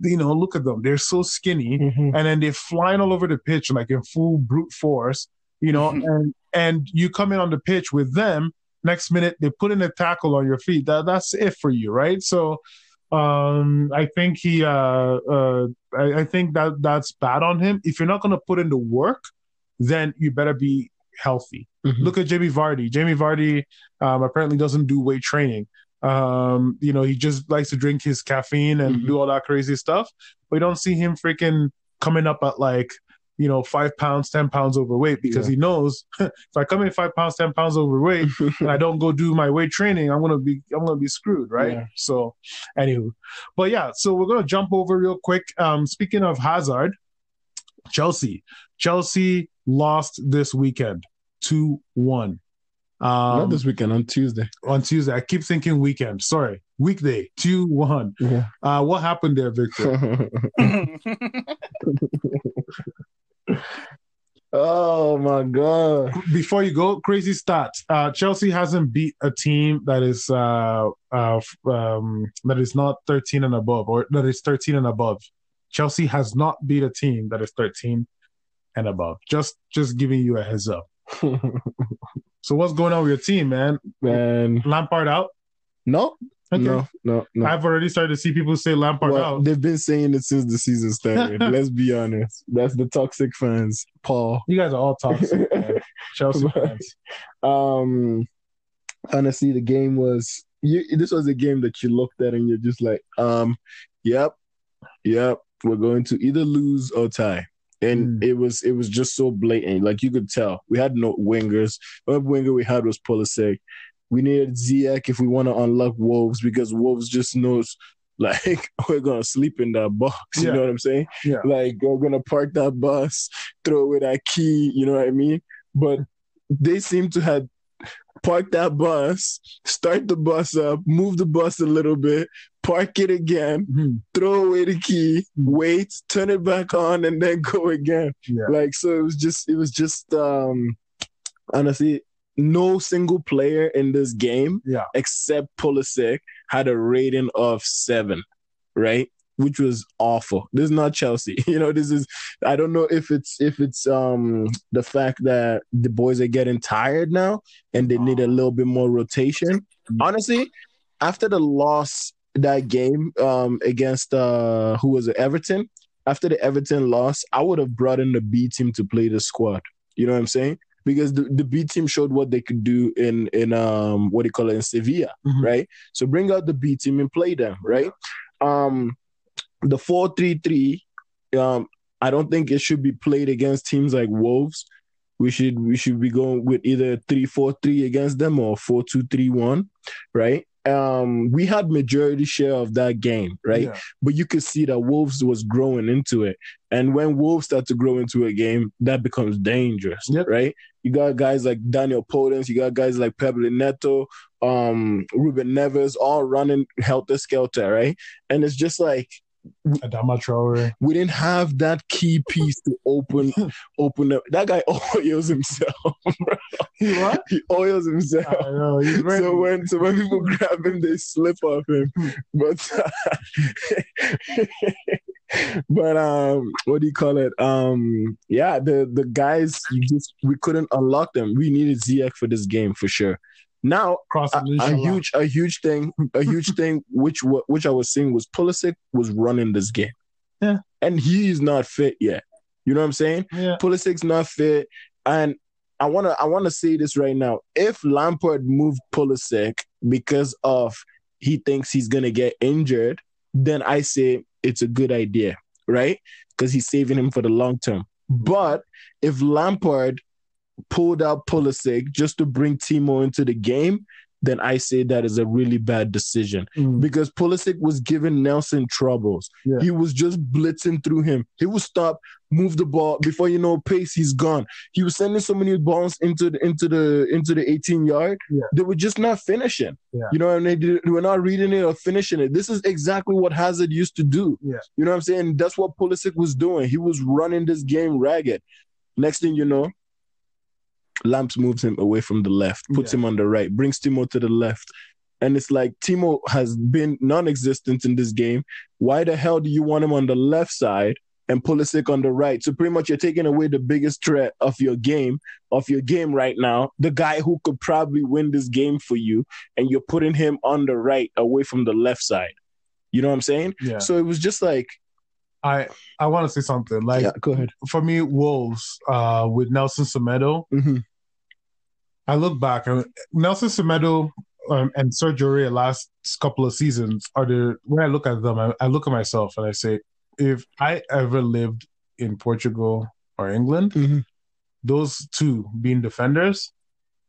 you know, look at them, they're so skinny, Mhm. and then they're flying all over the pitch like in full brute force, you know, Mhm. and and you come in on the pitch with them. Next minute, they put in a tackle on your feet. That that's it for you, right? So. Um, I think he, uh, uh, I, I think that that's bad on him. If you're not going to put in the work, then you better be healthy. Mhm. Look at Jamie Vardy. Jamie Vardy um, apparently doesn't do weight training. Um, you know, he just likes to drink his caffeine and mm-hmm. do all that crazy stuff. We don't see him freaking coming up at like, you know, five pounds, 10 pounds overweight because yeah. he knows if I come in five pounds, 10 pounds overweight and I don't go do my weight training, I'm going to be, I'm going to be screwed. Right. Yeah. So anywho, but yeah, so we're going to jump over real quick. Um, speaking of Hazard, Chelsea, Chelsea lost this weekend 2 1. Um, Not this weekend on Tuesday. On Tuesday, I keep thinking weekend. Sorry, weekday. Two one. Yeah. Uh, what happened there, Victor? oh my god! Before you go, crazy stats. Uh, Chelsea hasn't beat a team that is uh, uh, um, that is not thirteen and above, or that is thirteen and above. Chelsea has not beat a team that is thirteen and above. Just just giving you a heads up. So what's going on with your team, man? Man. Lampard out? No. Okay. No, no, no. I've already started to see people say Lampard Well, out. they've been saying it since the season started. Let's be honest. That's the toxic fans, Paul. You guys are all toxic, man. Chelsea fans. um, honestly, the game was. You, this was a game that you looked at and you're just like, um, yep, yep, we're going to either lose or tie. And Mm. it was it was just so blatant. Like you could tell, we had no wingers. The only winger we had was Pulisic. We needed Ziyech if we want to unlock Wolves because Wolves just knows like we're gonna sleep in that box. You Yeah. know what I'm saying? Yeah. Like we're gonna park that bus, throw away that key. You know what I mean? But they seem to have parked that bus, start the bus up, move the bus a little bit, park it again, Mhm. throw away the key, wait, turn it back on, and then go again. Yeah. Like so, it was just it was just um honestly no single player in this game Yeah. except Pulisic had a rating of seven, right? Which was awful. This is not Chelsea. You know, this is I don't know if it's if it's um the fact that the boys are getting tired now and they need a little bit more rotation. Honestly, after the loss that game um against uh who was it, Everton, after the Everton loss, I would have brought in the B team to play the squad. You know what I'm saying? Because the, the B team showed what they could do in in um what do you call it in Sevilla, Mhm. right? So bring out the B team and play them, right? Um the four three three, um, I don't think it should be played against teams like Wolves. We should we should be going with either three four three against them or four two three one, right? Um, we had majority share of that game, right? Yeah. but you could see that Wolves was growing into it. And when Wolves start to grow into a game, that becomes dangerous, Yep. right? You got guys like Daniel Podence, you got guys like Pablo Neto, um, Ruben Neves, all running helter skelter, right? And it's just like Adama Traore. we didn't have that key piece to open open up. That guy oils himself. what? he oils himself. Know. So when so when people grab him, they slip off him. But but um, what do you call it? Um, yeah, the the guys you just we couldn't unlock them. We needed Ziyech for this game for sure. Now, a, a huge, a huge thing, a huge thing, which which I was seeing was Pulisic was running this game. Yeah, and he is not fit yet. You know what I'm saying? Yeah, Pulisic's not fit, and I wanna I wanna say this right now. If Lampard moved Pulisic because of he thinks he's gonna get injured, then I say it's a good idea, right? Because he's saving him for the long term. But if Lampard pulled out Pulisic just to bring Timo into the game, then I say that is a really bad decision mm. because Pulisic was giving Nelson troubles. Yeah. He was just blitzing through him. He would stop, move the ball before you know pace. He's gone. He was sending so many balls into the into the into the 18 yard. Yeah. They were just not finishing. Yeah. You know, and they, did, they were not reading it or finishing it. This is exactly what Hazard used to do. You know what I'm saying? That's what Pulisic was doing. He was running this game ragged. Next thing you know, Lamps moves him away from the left, puts yeah. him on the right, brings Timo to the left. And it's like Timo has been non-existent in this game. Why the hell do you want him on the left side and Pulisic on the right? So pretty much you're taking away the biggest threat of your game, of your game right now, the guy who could probably win this game for you, and you're putting him on the right away from the left side. You know what I'm saying? Yeah. So it was just like I I want to say something. Like, yeah, go ahead. For me, Wolves uh, with Nelson Semedo. Mm-hmm. I look back and Nelson Semedo um, and Sergio Aurier last couple of seasons are the when I look at them, I, I, look at myself and I say, if I ever lived in Portugal or England, mm-hmm. those two being defenders,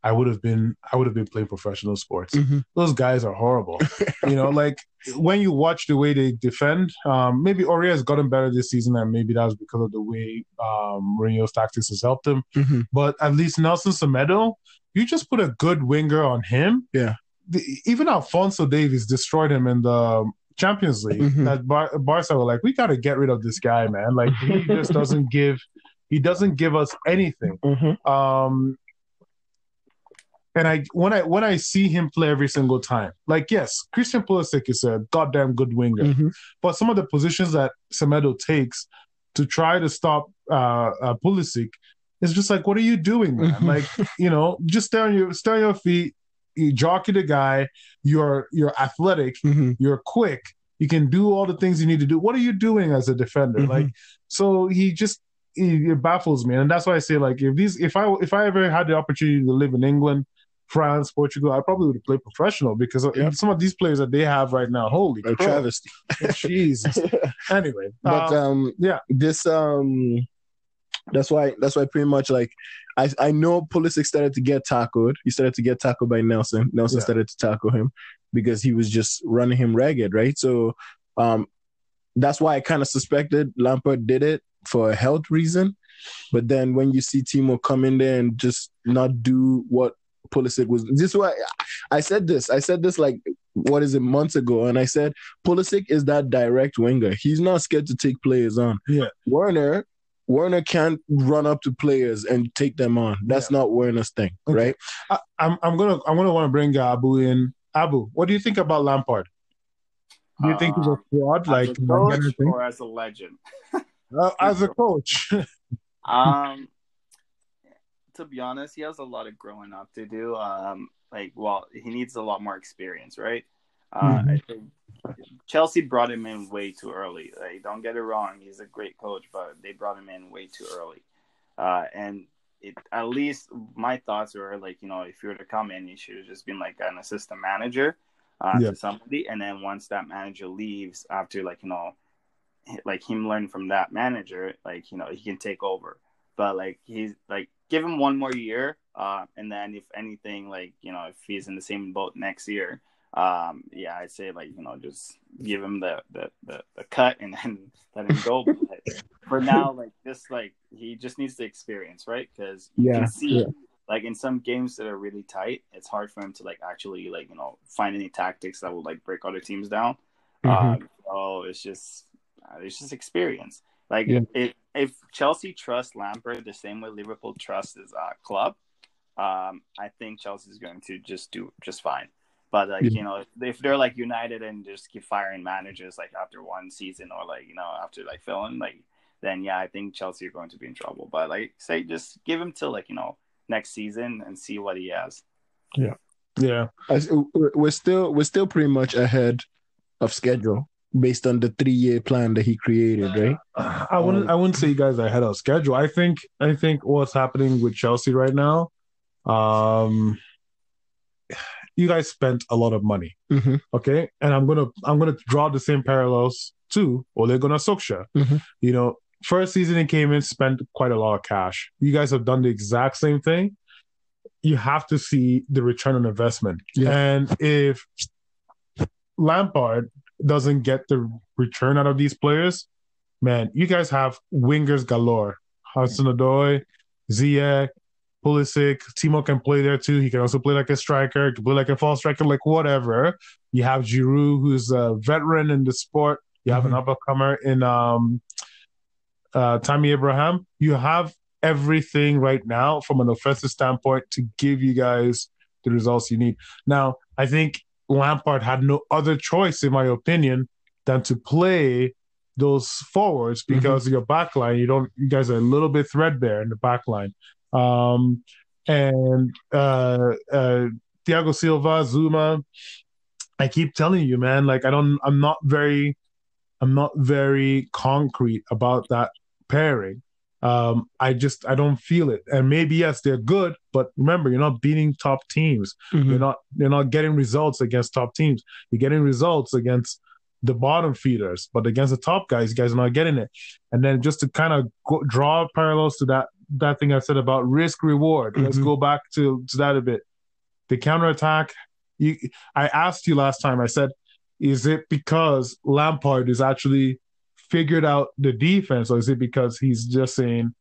I would have been I would have been playing professional sports. Mm-hmm. Those guys are horrible. you know, like when you watch the way they defend, um, maybe Aurier has gotten better this season, and maybe that was because of the way um, Mourinho's tactics has helped him. Mm-hmm. But at least Nelson Semedo, you just put a good winger on him. Yeah. The, even Alphonso Davies destroyed him in the Champions League. Mm-hmm. That Bar- Barca were like, we got to get rid of this guy, man. Like he just doesn't give, he doesn't give us anything. Mm-hmm. Um, and I when I when I see him play every single time, like yes, Christian Pulisic is a goddamn good winger, mm-hmm. but some of the positions that Semedo takes to try to stop uh, uh, Pulisic it's just like, what are you doing, man? Mm-hmm. like, you know, just stay on your stay on your feet. You jockey the guy. You're you're athletic. Mm-hmm. You're quick. You can do all the things you need to do. What are you doing as a defender? Mm-hmm. Like, so he just he, it baffles me, and that's why I say like, if these if I if I ever had the opportunity to live in England, France, Portugal, I probably would play professional because yep. some of these players that they have right now, holy a travesty. Jesus. anyway, but um, um, yeah, this um that's why that's why pretty much like I I know Pulisic started to get tackled. He started to get tackled by Nelson. Nelson yeah. started to tackle him because he was just running him ragged, right? So um that's why I kind of suspected Lampard did it for a health reason. But then when you see Timo come in there and just not do what Pulisic was this why I said this. I said this like what is it months ago, and I said Pulisic is that direct winger. He's not scared to take players on. Yeah, Werner Werner can't run up to players and take them on. That's yeah. not Werner's thing, okay. right? I, am I'm, I'm gonna I'm gonna want to bring Abu in. Abu, what do you think about Lampard? Do you uh, think he's a uh, fraud, like as a coach or as a legend? uh, as a coach. um, to be honest, he has a lot of growing up to do. Um, like, well, he needs a lot more experience, right? Uh, mm-hmm. I think Chelsea brought him in way too early. Like, don't get it wrong; he's a great coach, but they brought him in way too early. Uh, and it, at least my thoughts were like, you know, if you were to come in, you should have just been like an assistant manager uh, yeah. to somebody, and then once that manager leaves, after like you know, like him learn from that manager, like you know, he can take over. But like he's like, give him one more year, uh, and then if anything, like you know, if he's in the same boat next year, um, yeah, I'd say like you know just give him the the the, the cut and then let him go. but for now, like just like he just needs the experience, right? Because you yeah, can see yeah. like in some games that are really tight, it's hard for him to like actually like you know find any tactics that will like break other teams down. Mm-hmm. Um, so it's just uh, it's just experience. Like yeah. if if Chelsea trusts Lampard the same way Liverpool trusts his uh, club, um, I think Chelsea is going to just do just fine. But like yeah. you know, if they're like united and just keep firing managers like after one season or like you know after like filling like then yeah, I think Chelsea are going to be in trouble. But like say just give him till like you know next season and see what he has. Yeah. Yeah, we're still we're still pretty much ahead of schedule based on the three year plan that he created, right? I wouldn't um, I wouldn't say you guys are ahead of schedule. I think I think what's happening with Chelsea right now, um, you guys spent a lot of money, mm-hmm. okay, and I'm gonna I'm gonna draw the same parallels to Ole Gunnar Solskjaer. Mm-hmm. You know, first season he came in, spent quite a lot of cash. You guys have done the exact same thing. You have to see the return on investment, yeah. and if Lampard doesn't get the return out of these players, man, you guys have wingers galore. Hudson-Odoi, Ziyech, Pulisic, Timo can play there too. He can also play like a striker, he can play like a false striker, like whatever. You have Giroud, who's a veteran in the sport. You have mm-hmm. an upcomer in um, uh, Tammy Abraham. You have everything right now from an offensive standpoint to give you guys the results you need. Now, I think Lampard had no other choice, in my opinion, than to play those forwards mm-hmm. because mm-hmm. your backline. You don't, you guys are a little bit threadbare in the backline. Um, and uh, uh, Thiago Silva, Zouma, I keep telling you, man, like I don't, I'm not very, I'm not very concrete about that pairing. Um, I just I don't feel it. And maybe yes, they're good, but remember, you're not beating top teams. Mm-hmm. You're not you're not getting results against top teams. You're getting results against the bottom feeders, but against the top guys, you guys are not getting it. And then just to kind of go, draw parallels to that that thing I said about risk reward. Mm-hmm. Let's go back to to that a bit. The counterattack. You, I asked you last time. I said, is it because Lampard is actually figured out the defense, or is it because he's just saying,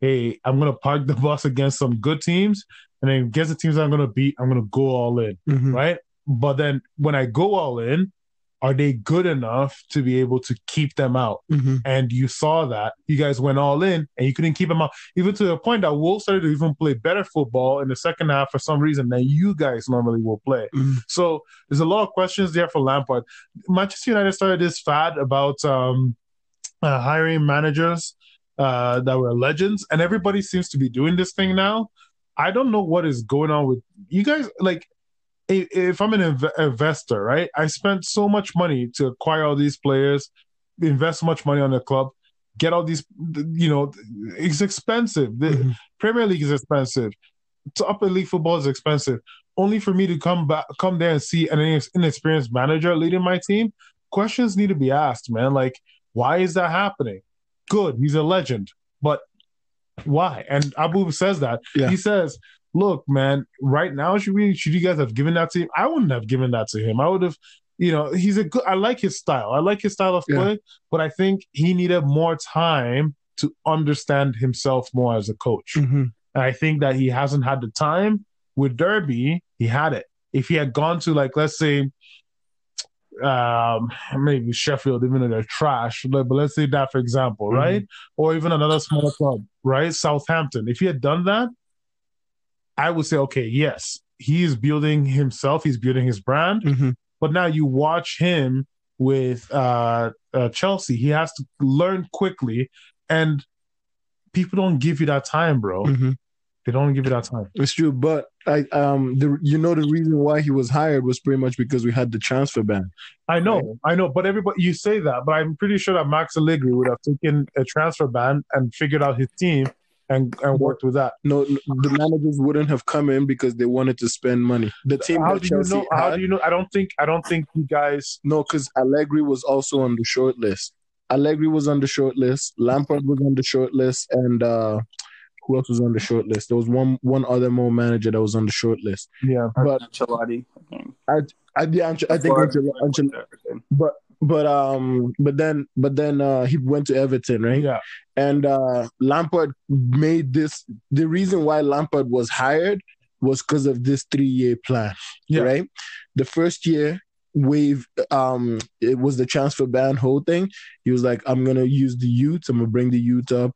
"Hey, I'm gonna park the bus against some good teams, and then against the teams I'm gonna beat, I'm gonna go all in, mm-hmm. right?" But then when I go all in, are they good enough to be able to keep them out? Mm-hmm. And you saw that you guys went all in and you couldn't keep them out, even to the point that Wolves started to even play better football in the second half for some reason than you guys normally will play. Mm-hmm. So there's a lot of questions there for Lampard. Manchester United started this fad about um, uh, hiring managers uh, that were legends, and everybody seems to be doing this thing now. I don't know what is going on with you guys. Like, if I'm an inv- investor, right? I spent so much money to acquire all these players, invest so much money on the club, get all these. You know, it's expensive. The mm-hmm. Premier League is expensive. Upper league football is expensive. Only for me to come back, come there and see an inexperienced manager leading my team. Questions need to be asked, man. Like, why is that happening? Good, he's a legend, but why? And Abu says that. Yeah. He says, "Look, man, right now should we should you guys have given that to him? I wouldn't have given that to him. I would have." You know, he's a good. I like his style. I like his style of play, yeah. but I think he needed more time to understand himself more as a coach. Mm-hmm. And I think that he hasn't had the time. With Derby, he had it. If he had gone to like, let's say, um, maybe Sheffield, even though they're trash, but let's say that for example, mm-hmm. right? Or even another small club, right? Southampton. If he had done that, I would say, okay, yes, he is building himself, he's building his brand. Mm-hmm. But now you watch him with uh, uh, Chelsea, he has to learn quickly, and people don't give you that time, bro. Mm-hmm. They don't give you that time. It's true, but I um the you know the reason why he was hired was pretty much because we had the transfer ban. I know, right? I know, but everybody you say that, but I'm pretty sure that Max Allegri would have taken a transfer ban and figured out his team and and worked with that. No, the managers wouldn't have come in because they wanted to spend money. The team how do Chelsea you know? Had, how do you know? I don't think I don't think you guys. No, because Allegri was also on the short list. Allegri was on the short list. Lampard was on the short list, and uh, who else was on the short list? There was one one other more manager that was on the short list. Yeah, but Ancelotti. I I, yeah, I think Ancelotti, but but um but then but then uh he went to Everton, right? Yeah. And uh Lampard made this the reason why Lampard was hired was because of this three year plan. Yeah. Right. The first year wave um it was the transfer ban whole thing he was like i'm gonna use the youth i'm gonna bring the youth up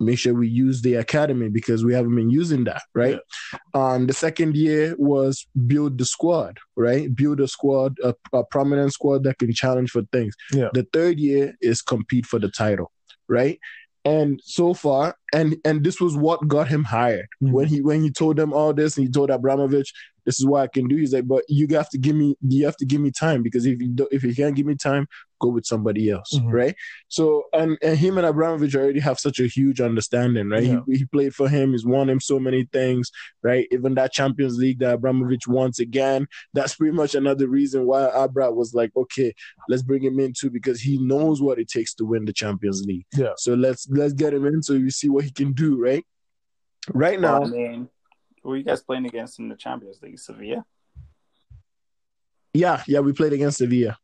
make sure we use the academy because we haven't been using that, right? Yeah. Um, the second year was build the squad, right? Build a squad, a, a, prominent squad that can challenge for things. Yeah. The third year is compete for the title, right? And so far, and and this was what got him hired. Mhm. When he when he told them all this, and he told Abramovich, "This is what I can do." He's like, "But you have to give me you have to give me time because if you do, if you can't give me time, go with somebody else, Mhm. right?" So and and him and Abramovich already have such a huge understanding, right? Yeah. He he played for him. He's won him so many things, right? Even that Champions League that Abramovich wants again. That's pretty much another reason why Abra was like, okay, let's bring him in too because he knows what it takes to win the Champions League. Yeah. So let's let's get him in so you see what he can do, right? Right now, Well, I mean, who are you guys playing against in the Champions League? Sevilla. yeah, yeah, we played against Sevilla.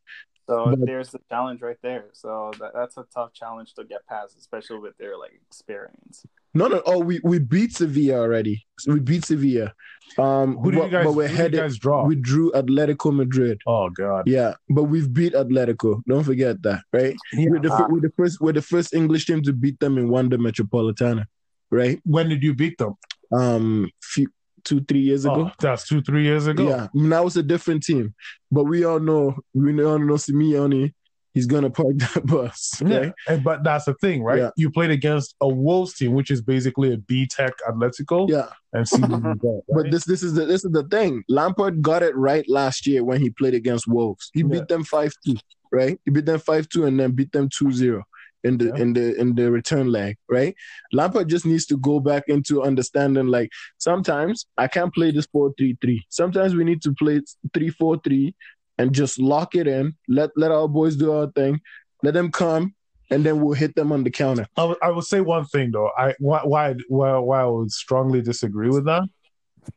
So But- there's the challenge right there. So that, that's a tough challenge to get past, especially with their like experience. No, no, oh, we, we beat Sevilla already. So we beat Sevilla. Um, Who did but, you guys? but we're headed. draw? We drew Atletico Madrid. oh God. Yeah, but we've beat Atletico. Don't forget that, right? We're, the, we're the first. We're the first English team to beat them in Wanda Metropolitana, right? When did you beat them? Um, few, two, three years ago. Oh, that's two, three years ago. Yeah, now it's a different team, but we all know we all know Simeone. He's gonna park that bus, Yeah, and, but that's the thing, right? Yeah. You played against a Wolves team, which is basically a B Tech Atletico, Yeah, and see what you got, but right? this this is the this is the thing. Lampard got it right last year when he played against Wolves. He Yeah. beat them five two, right? He beat them five two and then beat them 2-0 in the Yeah. in the in the return leg, right? Lampard just needs to go back into understanding like sometimes I can't play this 4-3-3. Sometimes we need to play 3-4-3 and just lock it in. Let let our boys do our thing. Let them come and then we'll hit them on the counter. I I will say one thing though. I why why why, why I would strongly disagree with that.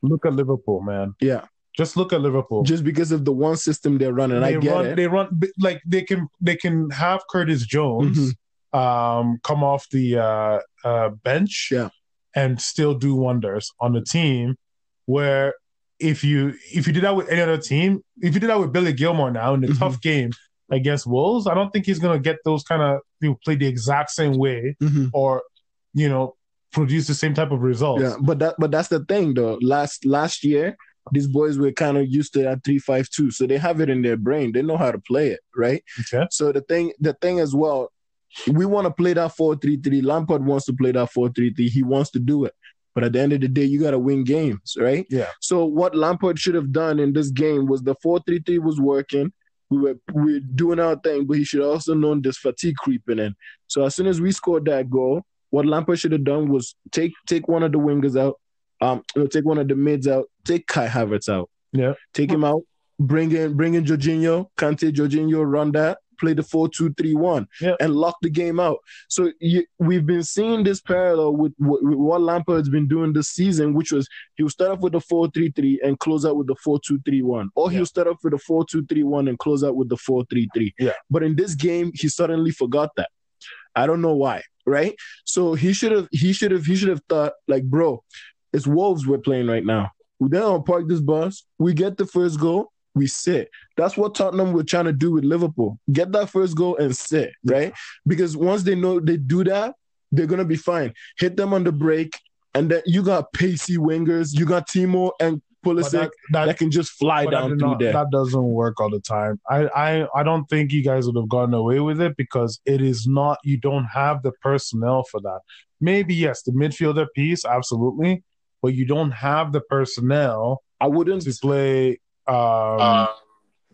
Look at Liverpool, man. Yeah. Just look at Liverpool. Just because of the one system they're running. they I get run. it. They run like they can. They can have Curtis Jones Mm-hmm. um, come off the uh, uh, bench, Yeah. and still do wonders on the team. Where if you if you did that with any other team, if you did that with Billy Gilmour now in the Mhm. tough game against Wolves, I don't think he's gonna get those kind of you know, play the exact same way Mhm. or you know produce the same type of results. Yeah, but that but that's the thing though. Last last year, these boys were kind of used to that three five two, so they have it in their brain. They know how to play it, right? Okay. So the thing the thing as well, we want to play that four three three. Lampard wants to play that four three three. He wants to do it. But at the end of the day, you got to win games, right? Yeah. So what Lampard should have done in this game was the four three three was working. We were we were doing our thing, but he should have also known this fatigue creeping in. So as soon as we scored that goal, what Lampard should have done was take take one of the wingers out, um, take one of the mids out, take Kai Havertz out. Yeah. Take him out, bring in bring in Jorginho, Kante, Jorginho, run that, play the four two three one, Yeah. and lock the game out. So you, we've been seeing this parallel with, what- with what Lampard's been doing this season, which was he will start off with the four three three and close out with the four two three one, or Yeah. he'll start off with the four two three one and close out with the four three three. Yeah. But in this game, he suddenly forgot that. I don't know why, right? So he should have he should have he should have thought like, bro, it's Wolves we're playing right now. We then on park this bus. We get the first goal. We sit. That's what Tottenham were trying to do with Liverpool. Get that first goal and sit, right? Because once they know they do that, they're gonna be fine. Hit them on the break, and then you got pacey wingers. You got Timo and Pulisic that, that, that, can just fly down through not- there. that doesn't work all the time. I, I I don't think you guys would have gotten away with it because it is not. You don't have the personnel for that. Maybe yes, the midfielder piece, absolutely, but you don't have the personnel I wouldn't. to play um,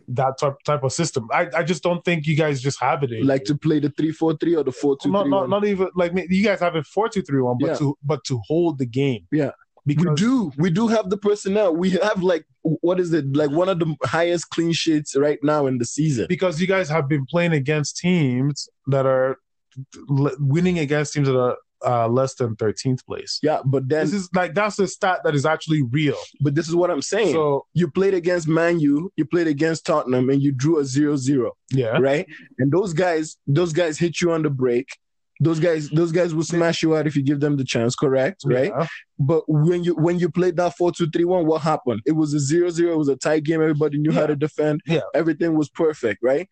that type type of system. I, I just don't think you guys just have it. like to play the three four three or the four two not, three not, not even like you guys have it four two three one, but Yeah. to but to hold the game. Yeah. because we do. We do have the personnel. We have like what is it? Like one of the highest clean sheets right now in the season. because you guys have been playing against teams that are winning against teams that are uh, less than 13th place. Yeah, but then This is like that's a stat that is actually real. but this is what I'm saying. So you played against Man U, you played against Tottenham, and you drew a 0-0, yeah, right? And those guys, those guys hit you on the break. Those guys, those guys will smash you out if you give them the chance, correct? Right? Yeah. But when you when you played that 4-2-3-1, what happened? It was a 0-0, it was a tight game, everybody knew how to defend. Yeah. Everything was perfect, right?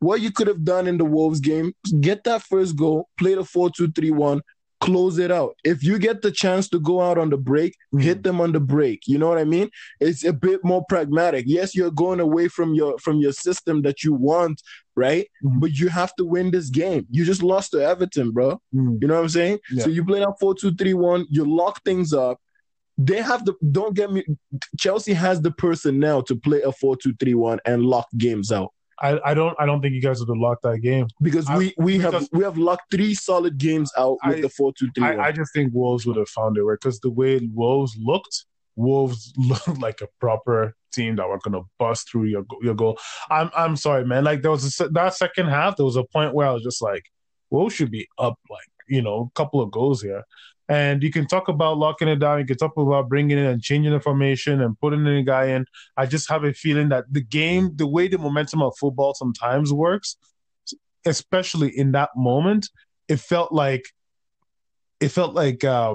What you could have done in the Wolves game, get that first goal, play the 4-2-3-1, close it out. If you get the chance to go out on the break, mm-hmm. hit them on the break. You know what I mean? It's a bit more pragmatic. Yes, you're going away from your from your system that you want, right? Mm-hmm. But you have to win this game. You just lost to Everton, bro. Mm-hmm. You know what I'm saying? Yeah. So you play that 4-2-3-1, you lock things up. They have the don't get me Chelsea has the personnel to play a 4-2-3-1 and lock games out. I, I don't I don't think you guys would have locked that game because we we because have we have locked three solid games out with I, the four two three. I, I just think Wolves would have found it right because the way Wolves looked, Wolves looked like a proper team that were gonna bust through your your goal. I'm I'm sorry, man. Like there was a, that second half, there was a point where I was just like, Wolves should be up like you know a couple of goals here. And you can talk about locking it down. You can talk about bringing in and changing the formation and putting in a guy in. I just have a feeling that the game, the way the momentum of football sometimes works, especially in that moment, it felt like it felt like uh,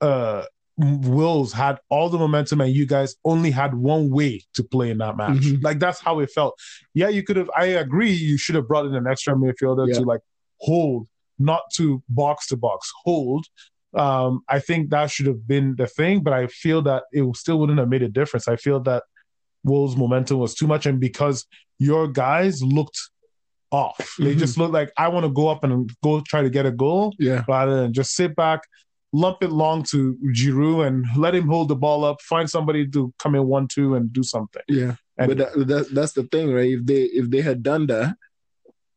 uh, Wolves had all the momentum and you guys only had one way to play in that match. Mm-hmm. Like that's how it felt. Yeah, you could have. I agree. You should have brought in an extra midfielder yeah. to like hold, not to box to box, hold um, I think that should have been the thing, but I feel that it still wouldn't have made a difference. I feel that Wolves' momentum was too much, and because your guys looked off, mm-hmm. they just looked like I want to go up and go try to get a goal, yeah, rather than just sit back, lump it long to Giroud and let him hold the ball up, find somebody to come in one two and do something. Yeah, and, but that, that, that's the thing, right? If they if they had done that,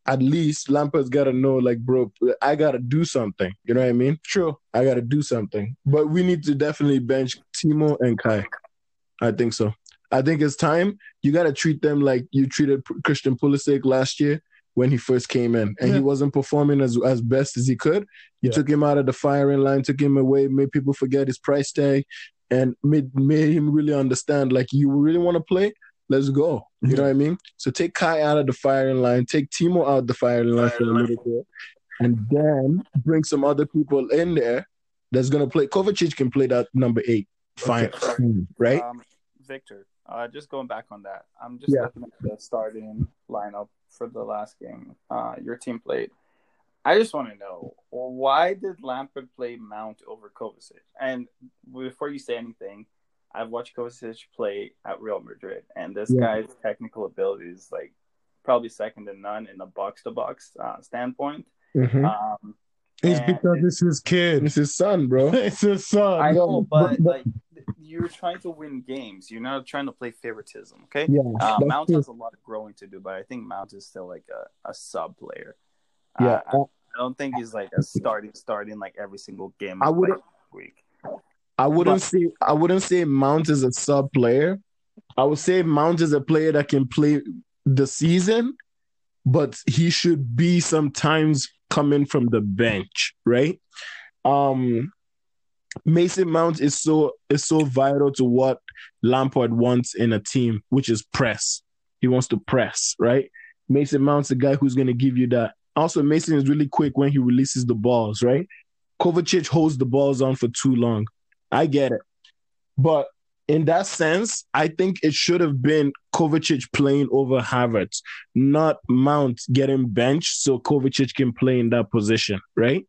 at least Lampard's got to know, like, bro, I got to do something. You know what I mean? Sure. I got to do something. But we need to definitely bench Timo and Kai. I think so. I think it's time. You got to treat them like you treated Christian Pulisic last year when he first came in, and yeah. he wasn't performing as as best as he could. You yeah. took him out of the firing line, took him away, made people forget his price tag, and made made him really understand like you really want to play let's go. You know what I mean? So take Kai out of the firing line, take Timo out of the firing line for a little bit, and then bring some other people in there that's gonna play. Kovacic can play that number eight, fine, okay. right? Um, Victor, uh, just going back on that, I'm just yeah. looking at the starting lineup for the last game uh, your team played. I just want to know why did Lampard play Mount over Kovacic? And before you say anything, I've watched Kovacic play at Real Madrid, and this yeah. guy's technical ability is like probably second to none in the box to box standpoint. Mm-hmm. Um, it's because it's his kid. It's his son, bro. it's his son. I know, but like you're trying to win games. You're not trying to play favoritism. Okay. Yeah. Uh, Mount has a lot of growing to do, but I think Mount is still like a, a sub player. Yeah. Uh, I, I, don't think he's like a starting starting like every single game. I would week. I wouldn't but, say I wouldn't say Mount is a sub player. I would say Mount is a player that can play the season, but he should be sometimes coming from the bench, right? Um Mason Mount is so is so vital to what Lampard wants in a team, which is press. He wants to press, right? Mason Mount's the guy who's going to give you that. Also, Mason is really quick when he releases the balls, right? Kovacic holds the balls on for too long. I get it. But in that sense, I think it should have been Kovacic playing over Havertz, not Mount getting benched so Kovacic can play in that position, right?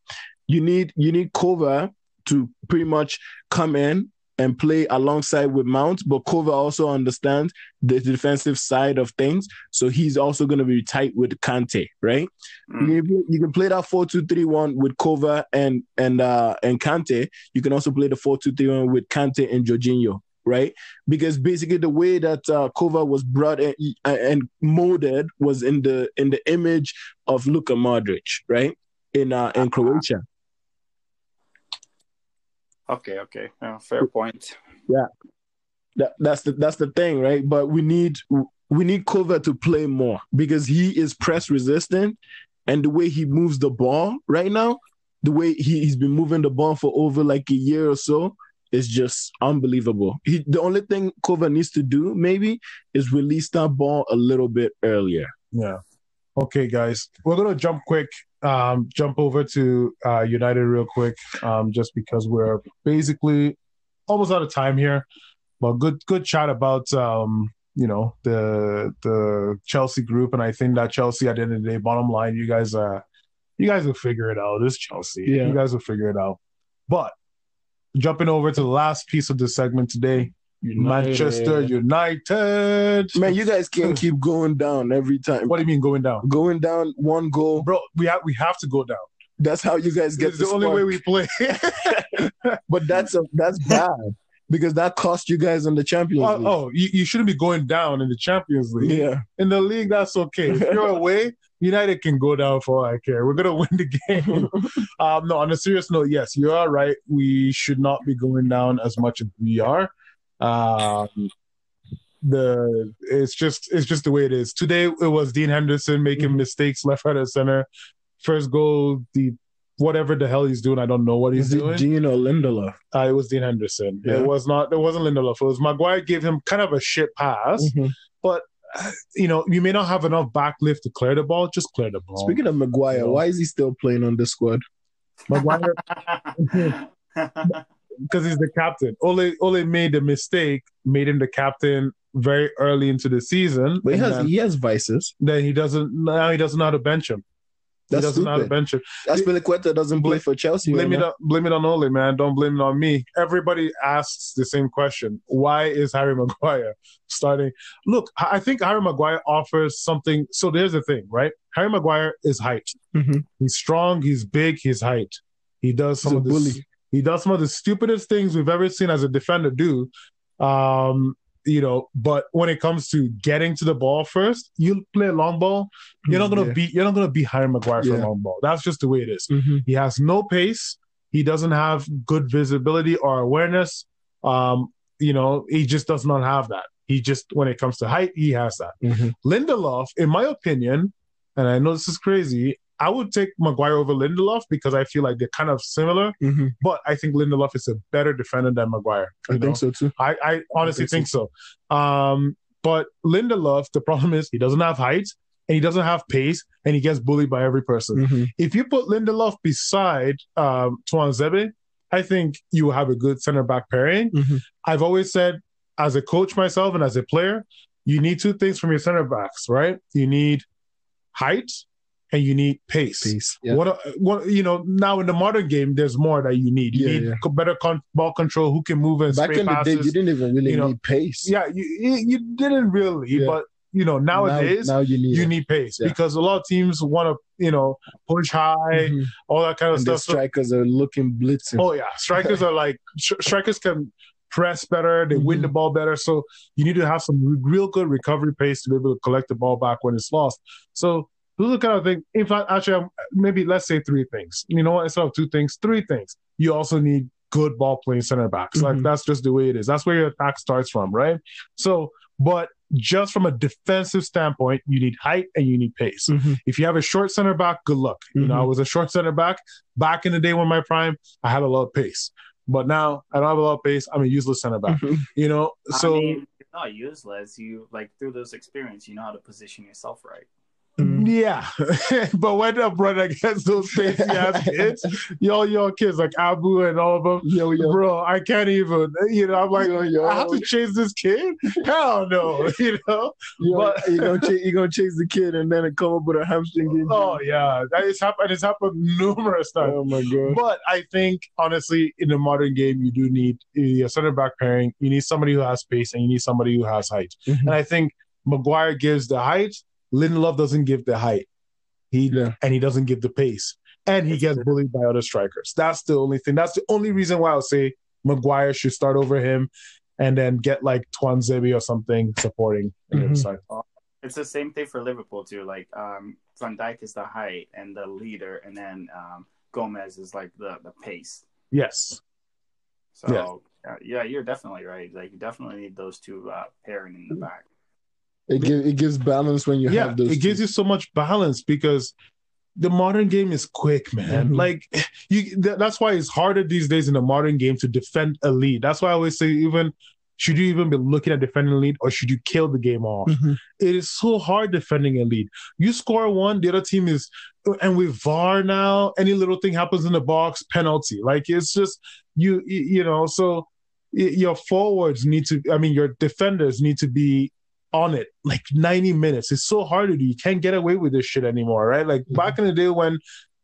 You need you need Kova to pretty much come in and play alongside with Mount, but Kova also understands the defensive side of things. So he's also going to be tight with Kante, right? Mm. You, can play that 4-2-3-1 with Kova and and uh and Kante. You can also play the 4-2-3-1 with Kante and Jorginho, right? Because basically the way that uh, Kova was brought in, uh, and molded was in the in the image of Luka Modric, right? In uh in Croatia. Okay, okay, uh, fair point. Yeah, that, that's the that's the thing, right? But we need we need Kova to play more because he is press resistant, and the way he moves the ball right now, the way he, he's been moving the ball for over like a year or so, is just unbelievable. He, the only thing Kova needs to do maybe is release that ball a little bit earlier. Yeah. Okay, guys, we're gonna jump quick um, jump over to uh, United real quick, um, just because we're basically almost out of time here. But good, good chat about um, you know the the Chelsea group, and I think that Chelsea, at the end of the day, bottom line, you guys, uh, you guys will figure it out. This Chelsea, Yeah. you guys will figure it out. But jumping over to the last piece of this segment today, Manchester United. Man, you guys can't keep going down every time. What do you mean going down, Going down one goal. bro? We have we have to go down. That's how you guys get It's the, only spark. way we play. But that's a, that's bad because that cost you guys in the Champions oh, League. oh, you, you shouldn't be going down in the Champions League. Yeah, In the league, that's okay. If you're away, United can go down for all I care. We're gonna win the game. um, no, on a serious note, yes, you are right. We should not be going down as much as we are. Um, the it's just it's just the way it is. Today it was Dean Henderson making Mhm. mistakes left, right, and center. First goal, the whatever the hell he's doing, I don't know what he's is doing. Dean or Lindelof? uh, it was Dean Henderson. Yeah. It was not. It wasn't Lindelof. It was Maguire. Gave him kind of a shit pass. Mhm. You know, you may not have enough backlift to clear the ball. Just clear the ball. Speaking of Maguire, No. why is he still playing on the squad? Maguire because he's the captain. Ole Ole made the mistake, made him the captain very early into the season. But he has then, he has vices. then he doesn't now he doesn't know how to bench him. That's he doesn't know how to bench him. Azpilicueta doesn't play Blame- for Chelsea. Blame right it on blame it on Ole, man. Don't blame it on me. Everybody asks the same question. Why is Harry Maguire starting? Look, I think Harry Maguire offers something. So there's the thing, right? Harry Maguire is height. Mhm. He's strong, he's big, he's height. He does some He's a of the bully. He does some of the stupidest things we've ever seen as a defender do. Um, you know, but when it comes to getting to the ball first, you play a long ball. You're not gonna Yeah. beat you're not gonna beat Harry Maguire for Yeah. a long ball. That's just the way it is. Mhm. He has no pace. He doesn't have good visibility or awareness. Um, you know, he just does not have that. He just, when it comes to height, he has that. Mhm. Lindelof, in my opinion, and I know this is crazy, I would take Maguire over Lindelof because I feel like they're kind of similar, Mhm. but I think Lindelof is a better defender than Maguire. I know? think so too. I, I honestly I think think so. Um, but Lindelof, the problem is he doesn't have height and he doesn't have pace and he gets bullied by every person Mhm. if you put Lindelof beside um, Tuanzebe, I think you will have a good center back pairing. Mhm. I've always said, as a coach myself and as a player, you need two things from your center backs, right? You need height and you need pace. Peace. Yeah. What, what you know now in the modern game, there's more that you need. You Yeah, need yeah. better con- ball control, who can move and Back in the passes. day, you didn't even really you know, need pace. yeah, you, you didn't really, but you know nowadays now, now you need you it. need pace Yeah. because a lot of teams want to you know push high, Mhm. all that kind of and the stuff. Strikers are looking blitzing. Oh yeah, strikers are like sh- strikers can press better, they win Mhm. the ball better. So you need to have some re- real good recovery pace to be able to collect the ball back when it's lost. So those are the kind of thing. In fact, actually, I'm- maybe let's say three things. You know what? Instead of two things, three things. You also need good ball playing center backs. Like Mhm. that's just the way it is. That's where your attack starts from, right? So, but just from a defensive standpoint, you need height and you need pace. Mhm. If you have a short center back, good luck. You know, I Mhm. was a short center back back in the day when my prime. I had a lot of pace, but now I don't have a lot of pace. I'm a useless center back. Mhm. You know, so I mean, it's not useless. You like through those experience, you know how to position yourself right. Mhm. yeah. but when I'm running against those crazy ass kids, y'all, y'all kids like Abu and all of them, Yo, yo. bro, I can't even. You know, I'm like, Yo, yo. I have to chase this kid. Hell no, you know. Yo, But- you gonna chase, you gonna chase the kid and then it come up with a hamstring injury. Oh yeah, that is happened. It's happened numerous times. Oh my god. But I think honestly, in the modern game, you do need a center back pairing. You need somebody who has pace, and you need somebody who has height. Mhm. And I think Maguire gives the height. Lindelof doesn't give the height. He Yeah. and he doesn't give the pace, and he gets bullied by other strikers. That's the only thing. That's the only reason why I'll say Maguire should start over him, and then get like Tuanzebe or something supporting on the other Mhm. It's the same thing for Liverpool too. Like um, Van Dijk is the height and the leader, and then um, Gomez is like the the pace. Yes. So Yeah. yeah, yeah you're definitely right. Like you definitely need those two uh, pairing in the back. It gives it gives balance when you yeah, have those. it gives you so much balance because the modern game is quick, man. Mhm. Like you, th- that's why it's harder these days in the modern game to defend a lead. That's why I always say, even should you even be looking at defending a lead or should you kill the game off? Mhm. It is so hard defending a lead. You score one, the other team is, and with VAR now, any little thing happens in the box, penalty. Like it's just you you know. So your forwards need to. I mean, your defenders need to be on it like 90 minutes. It's so hard to do. You can't get away with this shit anymore, right? Like Mhm. back in the day when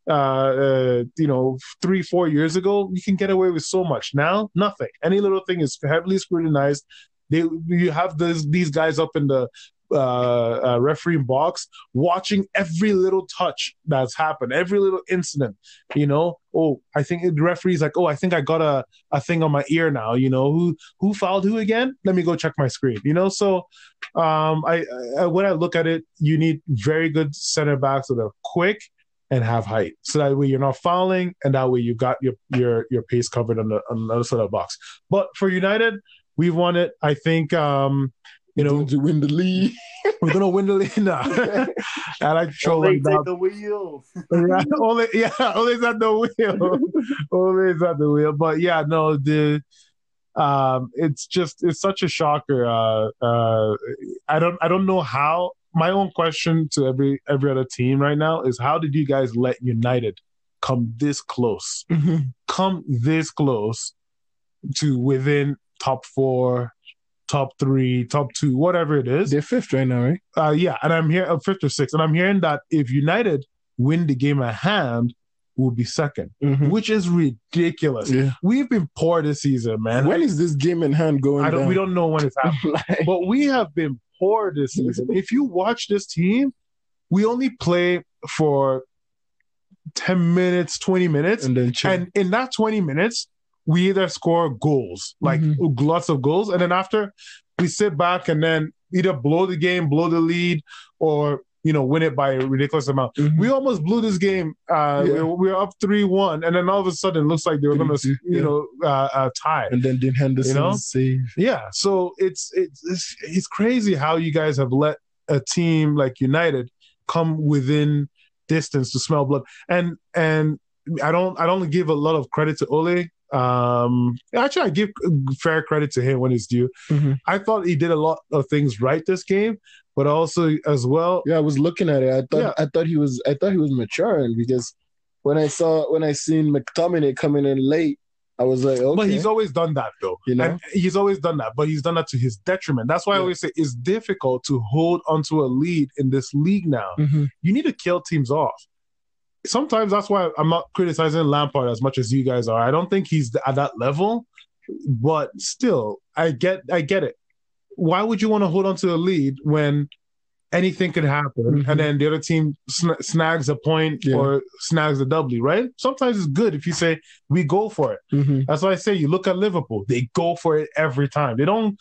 uh, uh, you know, three, four years ago, you can get away with so much. Now, nothing. Any little thing is heavily scrutinized. They, you have this, these guys up in the uh, uh, referee box watching every little touch that's happened, every little incident. You know, oh, I think the referee's like, oh, I think I got a, a thing on my ear now. You know, who who fouled who again? Let me go check my screen. You know, so um, I, I when I look at it, you need very good center backs that are quick and have height, so that way you're not fouling, and that way you got your your your pace covered on the on the other side of the box. But for United, we've won it. I think. um you know, to win the league. we're gonna win the league now. And I like trolling take the wheel. right? Only, yeah, always at the wheel. always at the wheel. But yeah, no, the um, it's just it's such a shocker. Uh, uh, I don't I don't know how. My own question to every every other team right now is how did you guys let United come this close? Mm-hmm. Come this close to within top four, top three, top two, whatever it is. They're fifth right now, right? Uh, yeah, and I'm here uh, fifth or sixth, and I'm hearing that if United win the game at hand, will be 2nd Mhm. which is ridiculous. Yeah. We've been poor this season, man. When is this game in hand going I don't. down? We don't know when it's happening, Like, but we have been poor this season. If you watch this team, we only play for ten minutes, twenty minutes, and then chill. and in that 20 minutes, we either score goals, like Mhm. lots of goals, and then after we sit back and then either blow the game, blow the lead, or you know win it by a ridiculous amount. Mhm. We almost blew this game. Uh, Yeah. we, we were up three one, and then all of a sudden, it looks like they were going to, 3-2, you yeah. know, uh, uh, tie. and then Dean Henderson You know? save. Yeah, so it's, it's it's it's crazy how you guys have let a team like United come within distance to smell blood, and and I don't I don't give a lot of credit to Ole. Um, actually, I give fair credit to him when it's due. Mhm. I thought he did a lot of things right this game, but also as well, Yeah, I was looking at it. I thought Yeah. I thought he was I thought he was maturing because when I saw when I seen McTominay coming in late, I was like, okay. But he's always done that though. You know? And he's always done that, but he's done that to his detriment. That's why I always say it's difficult to hold onto a lead in this league now. Mhm. You need to kill teams off. Sometimes that's why I'm not criticizing Lampard as much as you guys are. I don't think he's at that level, but still, I get I get it. Why would you want to hold on to a lead when anything could happen Mhm. and then the other team sn- snags a point Yeah. or snags a W, right? Sometimes it's good if you say we go for it. Mhm. That's why I say you look at Liverpool; they go for it every time. They don't.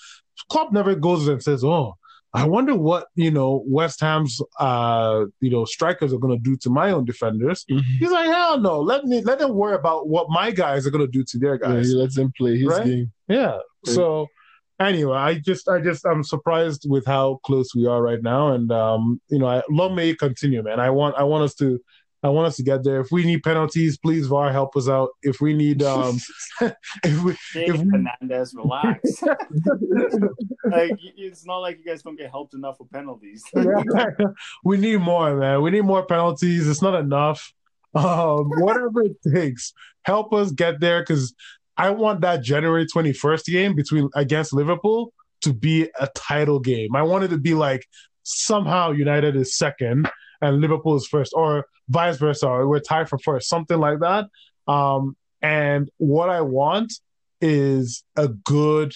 Klopp never goes and says, "Oh, I wonder what you know West Ham's uh you know strikers are going to do to my own defenders." Mhm. He's like, "Hell no! Let me let them worry about what my guys are going to do to their Yeah, guys." he lets them play his Right? game. Yeah. So anyway, I just I just I'm surprised with how close we are right now, and um you know I, long may it continue, man. I want I want us to. I want us to get there. If we need penalties, please VAR help us out. If we need um if we Hey, If we- Fernandez, relax. like it's not like you guys don't get helped enough with penalties. we need more, man. We need more penalties. It's not enough. Um, whatever it takes, help us get there because I want that January 21st game between against Liverpool to be a title game. I want it to be like somehow United is second and Liverpool is first, or vice versa, or we're tied for first, something like that. Um, and what I want is a good,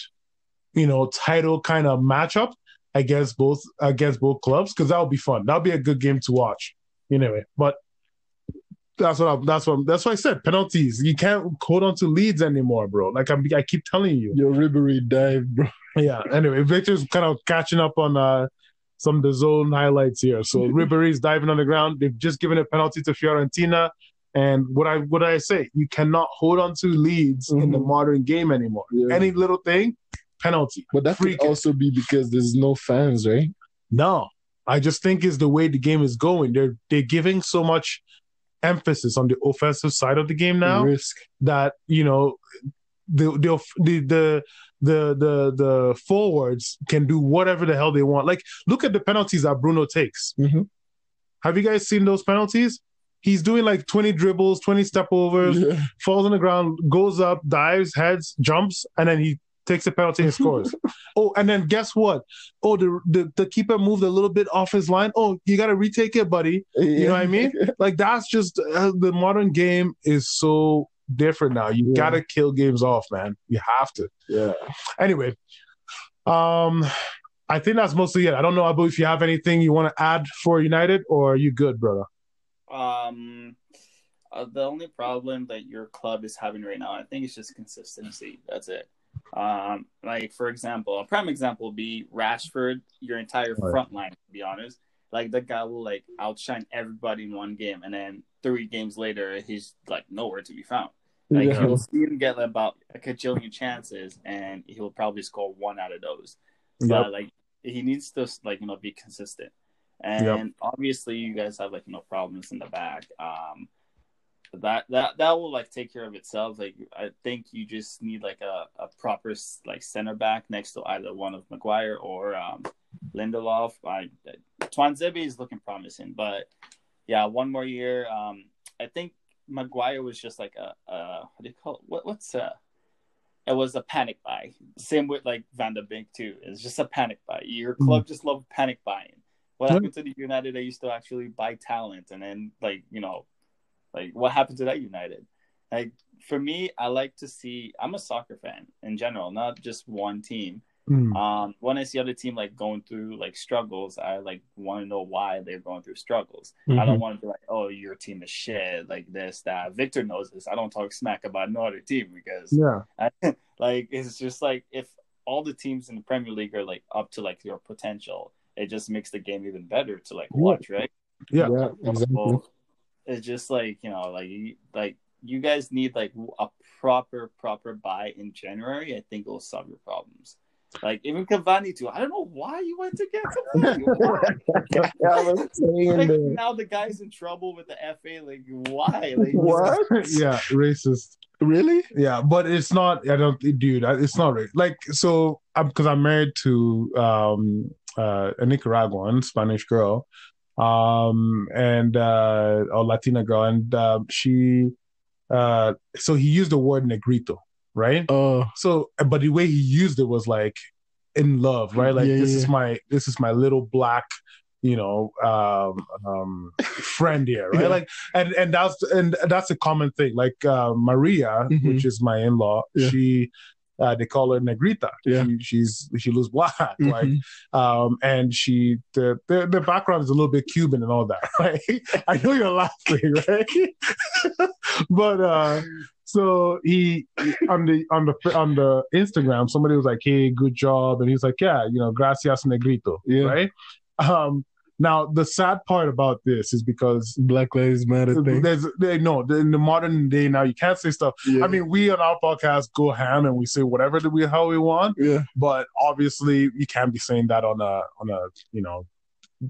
you know, title kind of matchup against both against both clubs because that would be fun. That'll be a good game to watch. Anyway, but that's what I, that's what that's what I said. Penalties. You can't hold on to leads anymore, bro. Like I'm, I keep telling you. Your Ribery dive, bro. Yeah. Anyway, Victor's kind of catching up on uh, some of the zone highlights here. So Ribery's diving on the ground. They've just given a penalty to Fiorentina. And what I what I say, you cannot hold on to leads in the Mhm. modern game anymore. Yeah. Any little thing, penalty. But that could also be because there's no fans, right? No, I just think is the way the game is going. They're they're giving so much emphasis on the offensive side of the game now Risk. that you know the the the the the the, the forwards can do whatever the hell they want. Like look at the penalties that Bruno takes. Mhm. Have you guys seen those penalties? He's doing like 20 dribbles, 20 step overs, Yeah. falls on the ground, goes up, dives, heads, jumps, and then he takes a penalty and scores. oh, and then guess what? Oh, the, the the keeper moved a little bit off his line. Oh, you got to retake it, buddy. You know what I mean? Like that's just uh, the modern game is so different now. You yeah. got to kill games off, man. You have to. Yeah. Anyway, um, I think that's mostly it. I don't know, Abu, if you have anything you want to add for United, or are you good, brother? Um, uh, the only problem that your club is having right now, I think, is just consistency. That's it. Um, like for example, a prime example would be Rashford. Your entire right. front line, to be honest, like the guy will like outshine everybody in one game, and then three games later, he's like nowhere to be found. Like yeah. you'll see him get about a cajillion chances, and he'll probably score one out of those. Yep. But like he needs to like you know be consistent. And yep. obviously, you guys have like no problems in the back. Um, that that that will like take care of itself. Like I think you just need like a, a proper like center back next to either one of Maguire or um, Lindelof. I Tuanzebe is looking promising, but yeah, one more year. Um, I think Maguire was just like a, a what do you call it? What what's uh it was a panic buy. Same with like Van de Beek too. It's just a panic buy. Your hmm. club mm. just love panic buying. What happened to the United? They used to actually buy talent, and then like you know, like what happened to that United? Like for me, I like to see. I'm a soccer fan in general, not just one team. Mm. Um, when I see other team like going through like struggles, I like want to know why they're going through struggles. Mm-hmm. I don't mm-hmm. want to be like, oh, your team is shit, like this, that. Victor knows this. I don't talk smack about no other team because yeah, I, like it's just like if all the teams in the Premier League are like up to like your potential, it just makes the game even better to like watch, right? Yeah, yeah exactly. it's just like you know, like like you guys need like a proper proper buy in January. I think it'll solve your problems. Like even Cavani too. I don't know why you went to get Cavani. like, now the guy's in trouble with the FA. Like why? Like, what? yeah, racist. Really? Yeah, but it's not. I don't, dude. It's not right. Like so, because I'm, I'm married to um uh, a Nicaraguan Spanish girl, um, and uh, a Latina girl, and uh, she, uh, so he used the word negrito, right? Oh, so but the way he used it was like in love, right? Like yeah, this yeah. is my this is my little black you know um, um, friend here right yeah. like and and that's and that's a common thing like uh, maria mm-hmm. which is my in-law yeah. she uh, they call her Negrita. Yeah. She, she's she looks black, mm-hmm. like, um, and she the, the, the background is a little bit Cuban and all that, right? I know you're laughing, right? but uh, so he on the on the on the Instagram, somebody was like, "Hey, good job," and he's like, "Yeah, you know, gracias Negrito," yeah. right? Um, now, the sad part about this is because Black Lives Matter thing. There's, they, no, in the modern day now, you can't say stuff. Yeah. I mean, we on our podcast go ham and we say whatever we how we want. Yeah. But obviously, you can't be saying that on a on a you know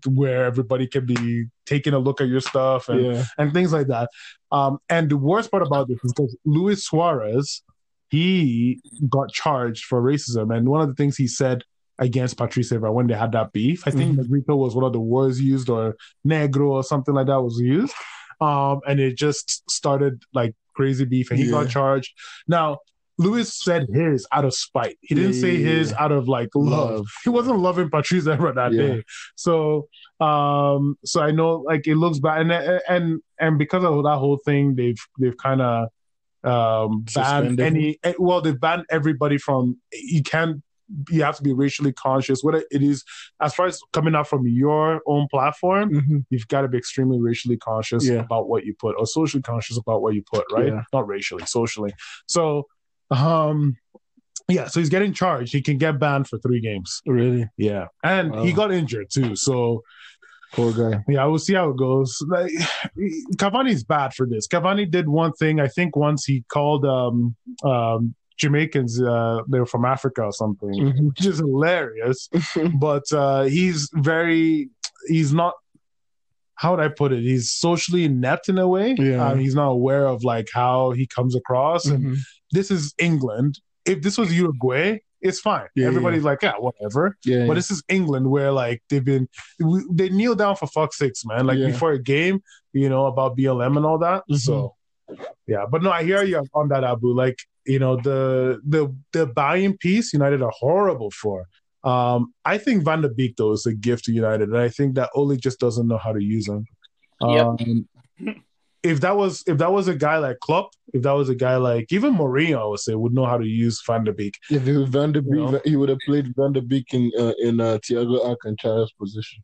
where everybody can be taking a look at your stuff and yeah. and things like that. Um, and the worst part about this is because Luis Suarez, he got charged for racism, and one of the things he said against Patrice Evra when they had that beef. I think mm-hmm. Negrito was one of the words used, or Negro or something like that was used. Um, and it just started like crazy beef, and he yeah. got charged. Now, Lewis said his out of spite. He didn't yeah, say his out of like love. love. He wasn't loving Patrice Evra that yeah. day. So, um, so I know like it looks bad, and and and because of that whole thing, they've they've kind of um banned any eh, well they've banned everybody from you can't you have to be racially conscious. What it is as far as coming out from your own platform, mm-hmm. you've got to be extremely racially conscious yeah. about what you put, or socially conscious about what you put, right? Yeah. Not racially, socially. So, um, yeah, so he's getting charged. He can get banned for three games. Really? Yeah, and wow. he got injured too. So. Poor guy. Yeah, we'll see how it goes. Like, Cavani's bad for this. Cavani did one thing. I think once he called um, um, Jamaicans, uh, they're from Africa or something, mm-hmm. which is hilarious. but uh, he's very, he's not. How would I put it? He's socially inept in a way. Yeah. Um, he's not aware of like how he comes across. Mm-hmm. And this is England. If this was Uruguay, it's fine. Yeah, Everybody's yeah. like, yeah, whatever. Yeah, but this is England where like they've been, they kneel down for fuck's sakes, man. Like before a game, you know, about BLM and all that. Mm-hmm. So, yeah. But no, I hear you on that, Abu. Like You know, the the the buying piece, United are horrible for. Um, I think Van de Beek though is a gift to United, and I think that Ole just doesn't know how to use him. Yep. Um, if that was if that was a guy like Klopp, if that was a guy like even Mourinho, I would say would know how to use Van de Beek. If it was Van de Beek, You know? he would have played Van de Beek in uh, in uh, Thiago Alcantara's position.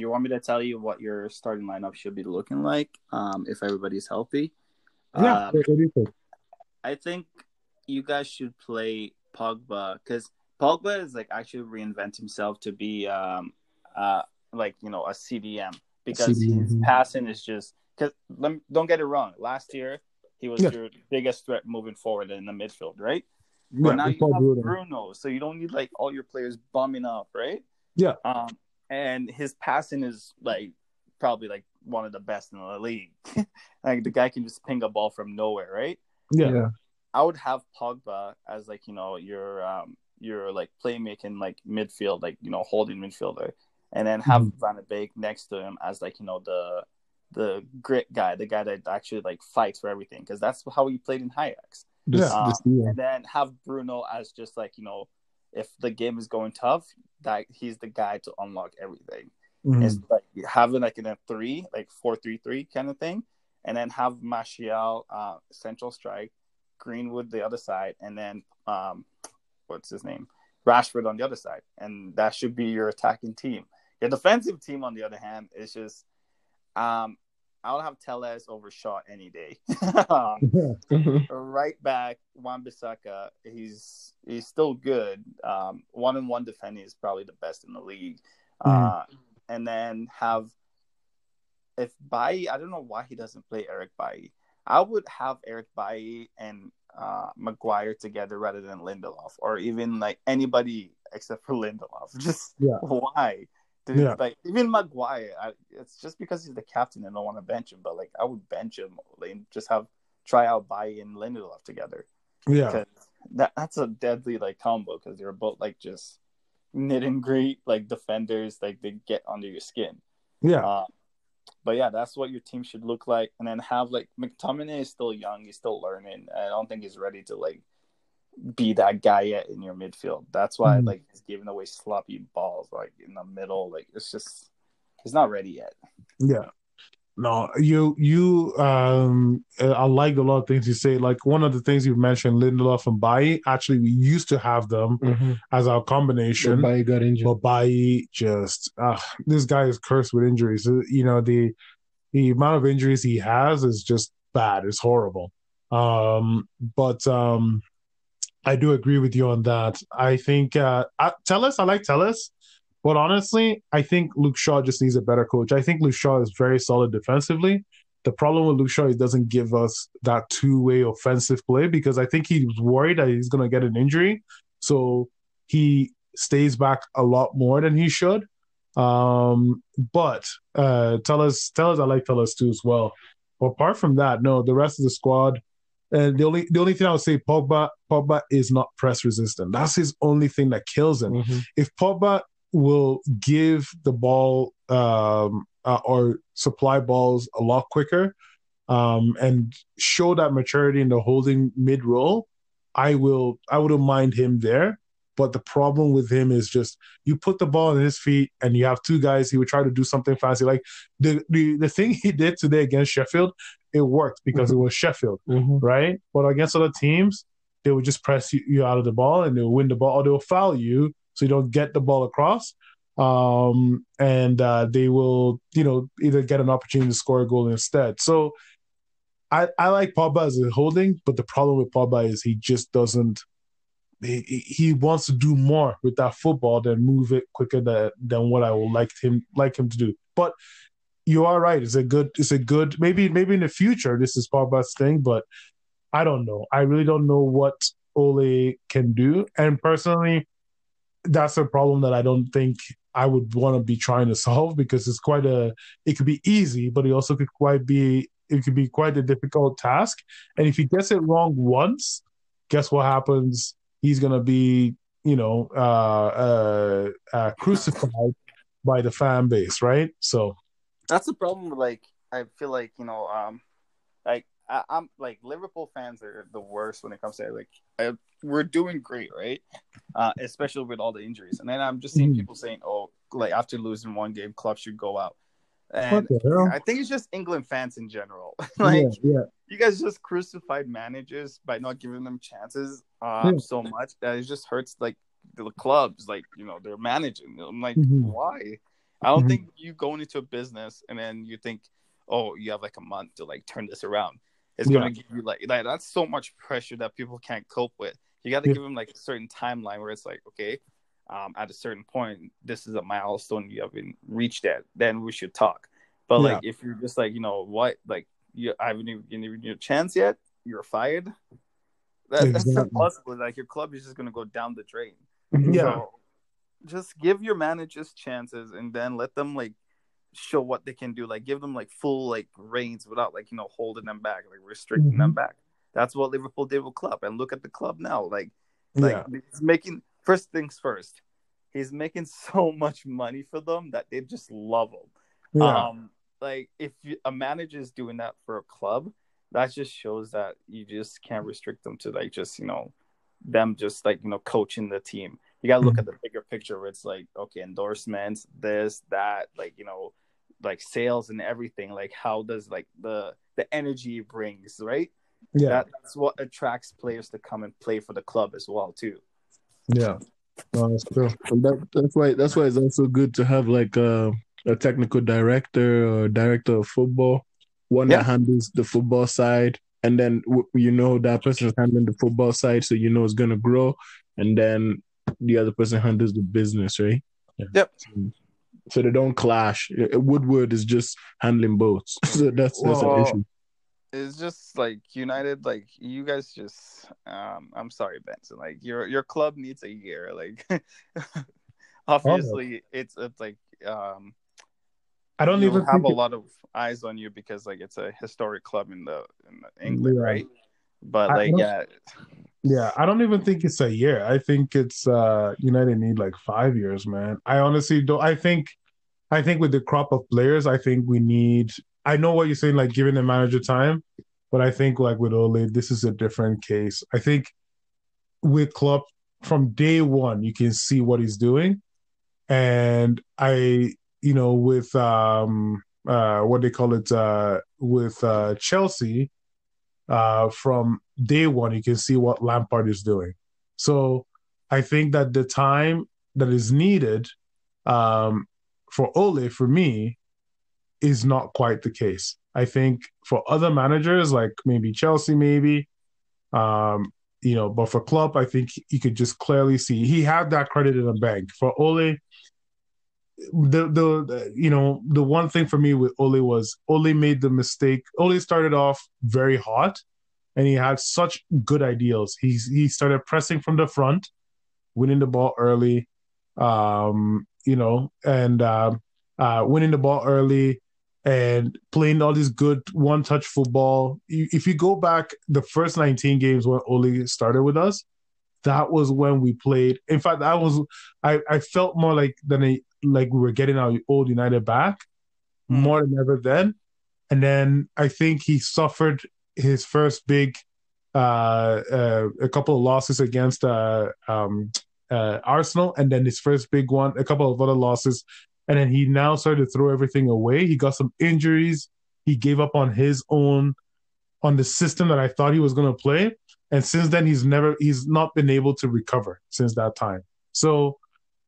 You want me to tell you what your starting lineup should be looking like um, if everybody's healthy? Yeah, Uh, what do you think? I think you guys should play Pogba because Pogba is like actually reinvent himself to be um uh like you know a CDM because CDM, his passing is just because don't get it wrong. Last year he was Yeah. your biggest threat moving forward in the midfield, right? Yeah, But now you have Bruno. Bruno, so you don't need like all your players bumming up, right? Yeah. Um, and his passing is like probably like one of the best in the league. like the guy can just ping a ball from nowhere, right? Yeah, I would have Pogba as like you know your um your like playmaking like midfield like you know holding midfielder, and then have Mhm. Van de Beek next to him as like you know the the grit guy, the guy that actually like fights for everything because that's how he played in Ajax. yeah, Um, just- yeah. And then have Bruno as just like you know if the game is going tough, that he's the guy to unlock everything. Mhm. It's like having like in a three, like four three three kind of thing, and then have Martial uh, central strike, Greenwood the other side, and then um, what's his name, Rashford on the other side, and that should be your attacking team. Your defensive team, on the other hand, is just um, I'll have Telles over Shaw any day. Um, right back, Wan Bissaka, he's he's still good. Um, one on one defending is probably the best in the league. Uh, and then have if Bailly, I don't know why he doesn't play Eric Bailly. I would have Eric Bailly and uh, Maguire together rather than Lindelof, or even like anybody except for Lindelof. Just Yeah. why? Dude, Yeah. Like even Maguire, I, it's just because he's the captain and I don't want to bench him. But like I would bench him, like, just have try out Bailly and Lindelof together. yeah, that that's a deadly like combo because they're both like just knit and greet like defenders, like they get under your skin. yeah. Uh, but yeah, that's what your team should look like, and then have like McTominay is still young, he's still learning. I don't think he's ready to like be that guy yet in your midfield. That's why Mhm. like he's giving away sloppy balls like in the middle. Like it's just he's not ready yet. Yeah. No, you you um I liked a lot of things you say. Like one of the things you mentioned, Lindelof and Bailly. Actually, we used to have them Mm-hmm. as our combination. Somebody got injured. But Bailly just uh, this guy is cursed with injuries. Uh, You know, the the amount of injuries he has is just bad. It's horrible. Um, but um I do agree with you on that. I think uh I, Telles, I like Telles. But honestly, I think Luke Shaw just needs a better coach. I think Luke Shaw is very solid defensively. The problem with Luke Shaw is he doesn't give us that two-way offensive play because I think he's worried that he's going to get an injury. So he stays back a lot more than he should. Um, but uh, Telles, tell us, I like Telles too as well. But apart from that, no, the rest of the squad. And the only the only thing I would say, Pogba, Pogba is not press resistant. That's his only thing that kills him Mhm. if Pogba will give the ball um, uh, or supply balls a lot quicker um, and show that maturity in the holding mid roll, I will I wouldn't mind him there. But the problem with him is just you put the ball in his feet and you have two guys. He would try to do something fancy, like the the, the thing he did today against Sheffield. It worked because it was Sheffield Mhm. right? But against other teams, they would just press you, you out of the ball and they'll win the ball or they'll foul you so you don't get the ball across. Um, and uh, they will, you know, either get an opportunity to score a goal instead. So I, I like Pogba as a holding, but the problem with Pogba is he just doesn't. He, he wants to do more with that football than move it quicker than, than what I would like him like him to do. But you are right. It's a good. It's a good. Maybe maybe in the future this is Pogba's thing, but I don't know. I really don't know what Ole can do. And personally, that's a problem that I don't think I would want to be trying to solve because it's quite a. It could be easy, but it also could quite be. It could be quite a difficult task. And if he gets it wrong once, guess what happens? He's gonna be, you know, uh, uh, uh, crucified by the fan base, right? So That's the problem. Like I feel like you know, um, like I, am like Liverpool fans are the worst when it comes to like I, we're doing great, right? Uh, especially with all the injuries, and then I'm just seeing mm. people saying, "Oh, like after losing one game, Klopp should go out." And I think it's just England fans in general. like, yeah, yeah, you guys just crucified managers by not giving them chances um, yeah. so much that it just hurts like the clubs. Like, you know, they're managing. I'm like, mm-hmm. why? I don't mm-hmm. think you going into a business and then you think, oh, you have like a month to like turn this around. It's gonna give you like, like that's so much pressure that people can't cope with. You got to give them like a certain timeline where it's like, okay, um, at a certain point, this is a milestone you haven't reached that, then we should talk. But yeah. like, if you're just like, you know, what, like, you I haven't even given you a chance yet, you're fired. That, exactly. That's impossible. Like, your club is just gonna go down the drain. Yeah. So, just give your managers chances, and then let them like show what they can do. Like, give them like full like reins without like you know holding them back, like restricting mm-hmm. them back. That's what Liverpool did with Klopp, and look at the club now. Like, like yeah. it's making first things first, he's making so much money for them that they just love him. Yeah. Um, like if you, a manager is doing that for a club, that just shows that you just can't restrict them to like just you know them just like you know coaching the team. You gotta look mm-hmm. at the bigger picture where it's like okay endorsements, this, that, like you know, like sales and everything. Like how does like the the energy it brings, right? Yeah, that, that's what attracts players to come and play for the club as well too. Yeah, no, that's true. That, that's why that's why it's also good to have like a, a technical director or director of football, one yeah. that handles the football side, and then you know that person is handling the football side, so you know it's gonna grow, and then the other person handles the business, right? Yeah. Yep. Mm. So they don't clash. Woodward is just handling both, so that's that's well, an issue it's just like United, like you guys just um I'm sorry, Benson. Like your your club needs a year. Like obviously it's it's like um I don't even have a it... lot of eyes on you because like it's a historic club in the in England, yeah. right? But like yeah. Yeah, I don't even think it's a year. I think it's uh United need like five years, man. I honestly don't I think I think with the crop of players, I think we need I know what you're saying, like giving the manager time, but I think like with Ole, this is a different case. I think with Klopp from day one, you can see what he's doing, and I, you know, with um, uh, what they call it, uh, with uh, Chelsea, uh, from day one, you can see what Lampard is doing. So I think that the time that is needed um, for Ole, for me, is not quite the case. I think for other managers, like maybe Chelsea, maybe, um, you know, but for Klopp, I think you could just clearly see he had that credit in the bank. For Ole, the, the, the you know the one thing for me with Ole was Ole made the mistake. Ole started off very hot, and he had such good ideals. He he started pressing from the front, winning the ball early, um, you know, and uh, uh, winning the ball early, and playing all this good one touch football. If you go back the first 19 games when Ole started with us, that was when we played. In fact, that was I, I felt more like than a, like we were getting our old United back mm. more than ever then. And then I think he suffered his first big uh, uh, a couple of losses against uh, um, uh, Arsenal, and then his first big one, a couple of other losses and then he now started to throw everything away. He got some injuries. He gave up on his own on the system that I thought he was going to play. And since then, he's never he's not been able to recover since that time. So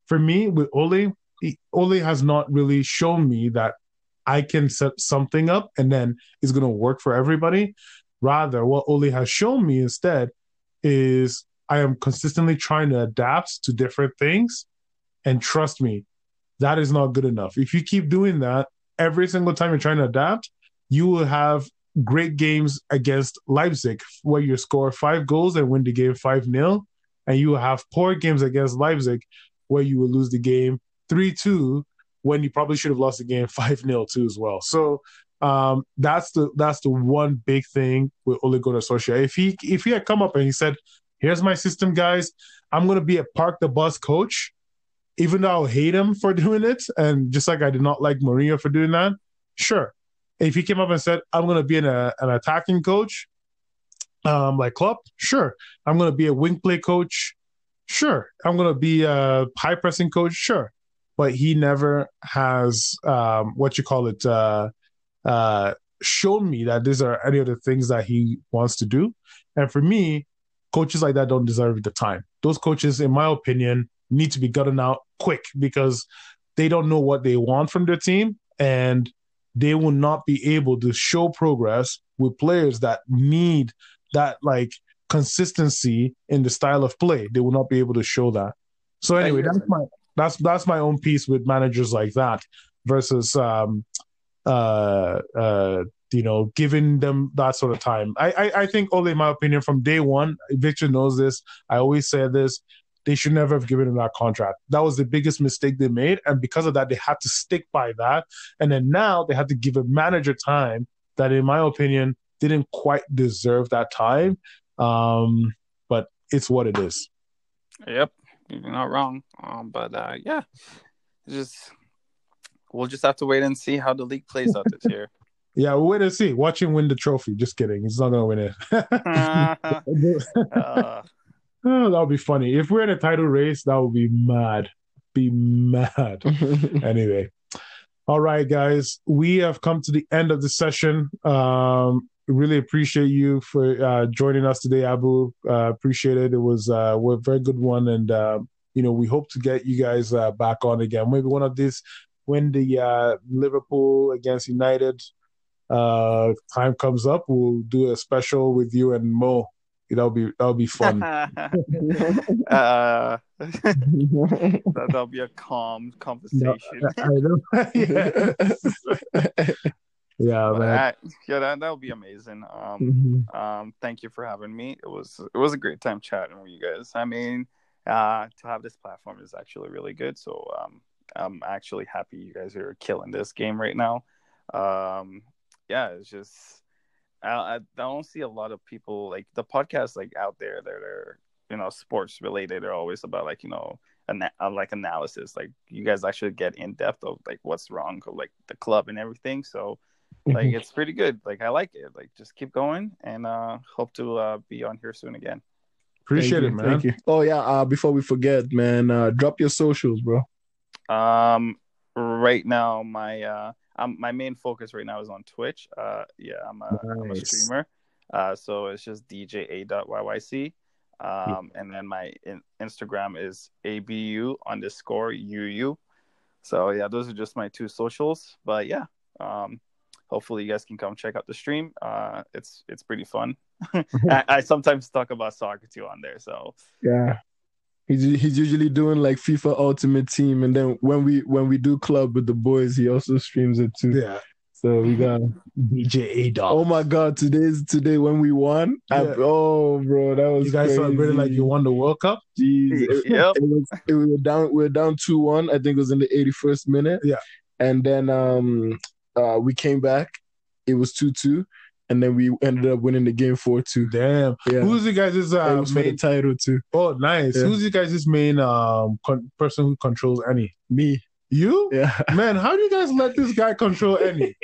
for me, with Ole, he, Ole has not really shown me that I can set something up and then it's going to work for everybody. Rather, what Ole has shown me instead is I am consistently trying to adapt to different things. And trust me, that is not good enough. If you keep doing that every single time you're trying to adapt, you will have great games against Leipzig where you score five goals and win the game 5 0. And you will have poor games against Leipzig where you will lose the game 3 2 when you probably should have lost the game 5 0 too as well. So um, that's the that's the one big thing with Ole Gunnar Solskjaer. If he if he had come up and he said, "Here's my system, guys. I'm to be a park the bus coach," even though I'll hate him for doing it, and just like I did not like Mourinho for doing that, sure. if he came up and said, "I'm to be an, a, an attacking coach," um, like Klopp, sure. I'm to be a wing play coach, sure. I'm to be a high pressing coach, sure. But he never has um, what you call it uh, uh, shown me that these are any of the things that he wants to do. And for me, coaches like that don't deserve the time. Those coaches, in my opinion, need to be gotten out quick because they don't know what they want from their team and they will not be able to show progress with players that need that like consistency in the style of play. They will not be able to show that. So anyway, that's my that's that's my own piece with managers like that versus um uh uh you know, giving them that sort of time. I, I, I think only in my opinion, from day one, Victor knows this. I always say this. They should never have given him that contract. That was the biggest mistake they made. And because of that, they had to stick by that. And then now they had to give a manager time that, in my opinion, didn't quite deserve that time. Um, but it's what it is. Yep. You're not wrong. Um, but uh, yeah, just we'll just have to wait and see how the league plays out this year. Yeah, we'll wait and see. Watch him win the trophy. Just kidding. He's not gonna win it. uh, oh, that'll be funny. If we're in a title race, that would be mad. Be mad. anyway. All right, guys. We have come to the end of the session. Um, really appreciate you for uh, joining us today, Abu. Uh, appreciate it. It was uh, a very good one, and uh, you know we hope to get you guys uh, back on again. Maybe one of these when the uh, Liverpool against United uh, time comes up, we'll do a special with you and Mo. That'll be that'll be fun. uh, that, will be a calm conversation. No, I know. Yeah, man. That, yeah, that that would be amazing. Um, mm-hmm. um, thank you for having me. It was it was a great time chatting with you guys. I mean, uh, to have this platform is actually really good. So um, I'm actually happy you guys are killing this game right now. Um, yeah, it's just I, I don't see a lot of people like the podcasts like out there that are you know sports related are always about like you know ana- uh, like analysis like you guys actually get in depth of like what's wrong of like the club and everything so like it's pretty good like i like it like just keep going and uh hope to uh be on here soon again appreciate thank it man thank you oh yeah uh before we forget man uh drop your socials bro um right now my uh um, my main focus right now is on Twitch. Uh, yeah, I'm a, nice. I'm a streamer. Uh, so it's just dja.yyc. Um, and then my in- Instagram is abu underscore uu. So yeah, those are just my two socials. But yeah, um, hopefully you guys can come check out the stream. Uh, it's it's pretty fun. I, I sometimes talk about soccer too on there. So yeah, He's he's usually doing like FIFA Ultimate Team, and then when we when we do club with the boys, he also streams it too. Yeah. So we got DJ A Dog. Oh my God! Today's today when we won. Yeah. I, oh, bro, that was you guys celebrated like you won the World Cup. Jeez, it, yep. it was, it was down. We were down two one. I think it was in the eighty first minute. Yeah, and then um, uh, we came back. It was two two and then we ended up winning the game four two. Damn. Yeah. Who's you guys' uh, main... for the title too? Oh, nice. Yeah. Who's you guys' main um con- person who controls any? Me. You? Yeah. Man, how do you guys let this guy control any?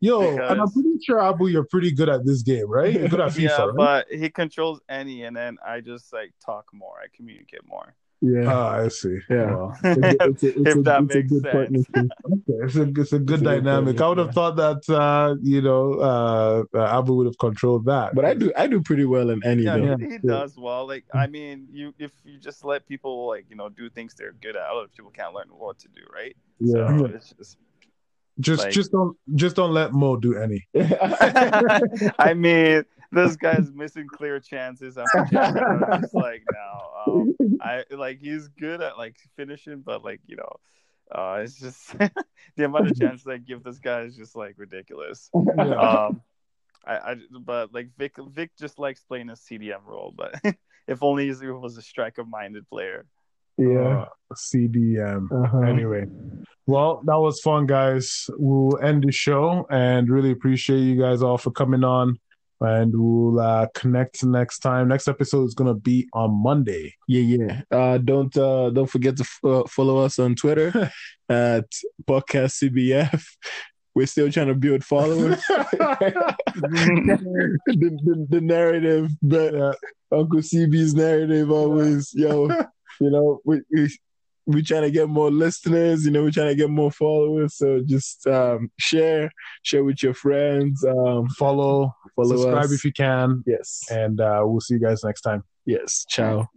Yo, because... and I'm pretty sure Abu, you're pretty good at this game, right? You're good at FIFA, yeah, right? but he controls any, and then I just like talk more. I communicate more. Yeah, oh, I see. Yeah, well, it's a, it's if a, that makes sense. okay, it's a it's a good it's dynamic. A I would have thought that uh, you know uh, uh, Abu would have controlled that, but I do I do pretty well in any. Yeah, yeah. he does well. Like I mean, you if you just let people like you know do things they're good at, other people can't learn what to do, right? Yeah, so it's just just like, just don't just don't let Mo do any. I mean, this guy's missing clear chances I'm just like now. Um, I like he's good at like finishing, but like you know, uh, it's just the amount of chances I give this guy is just like ridiculous. Yeah. Um, I, I but like Vic Vic just likes playing a CDM role, but if only he was a striker minded player. Yeah, uh, CDM. Uh-huh. Anyway, well, that was fun, guys. We'll end the show and really appreciate you guys all for coming on and we'll uh, connect next time. Next episode is gonna be on Monday. Yeah, yeah. Uh, don't uh, don't forget to f- uh, follow us on Twitter at podcast CBF. we're still trying to build followers. the, the, the, narrative, but uh, Uncle CB's narrative always, yo, you know, we, we we're trying to get more listeners, you know, we're trying to get more followers. So just um, share, share with your friends, um, follow, follow subscribe us. if you can. Yes. And uh, we'll see you guys next time. Yes. Ciao.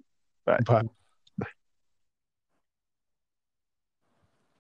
Bye. Bye.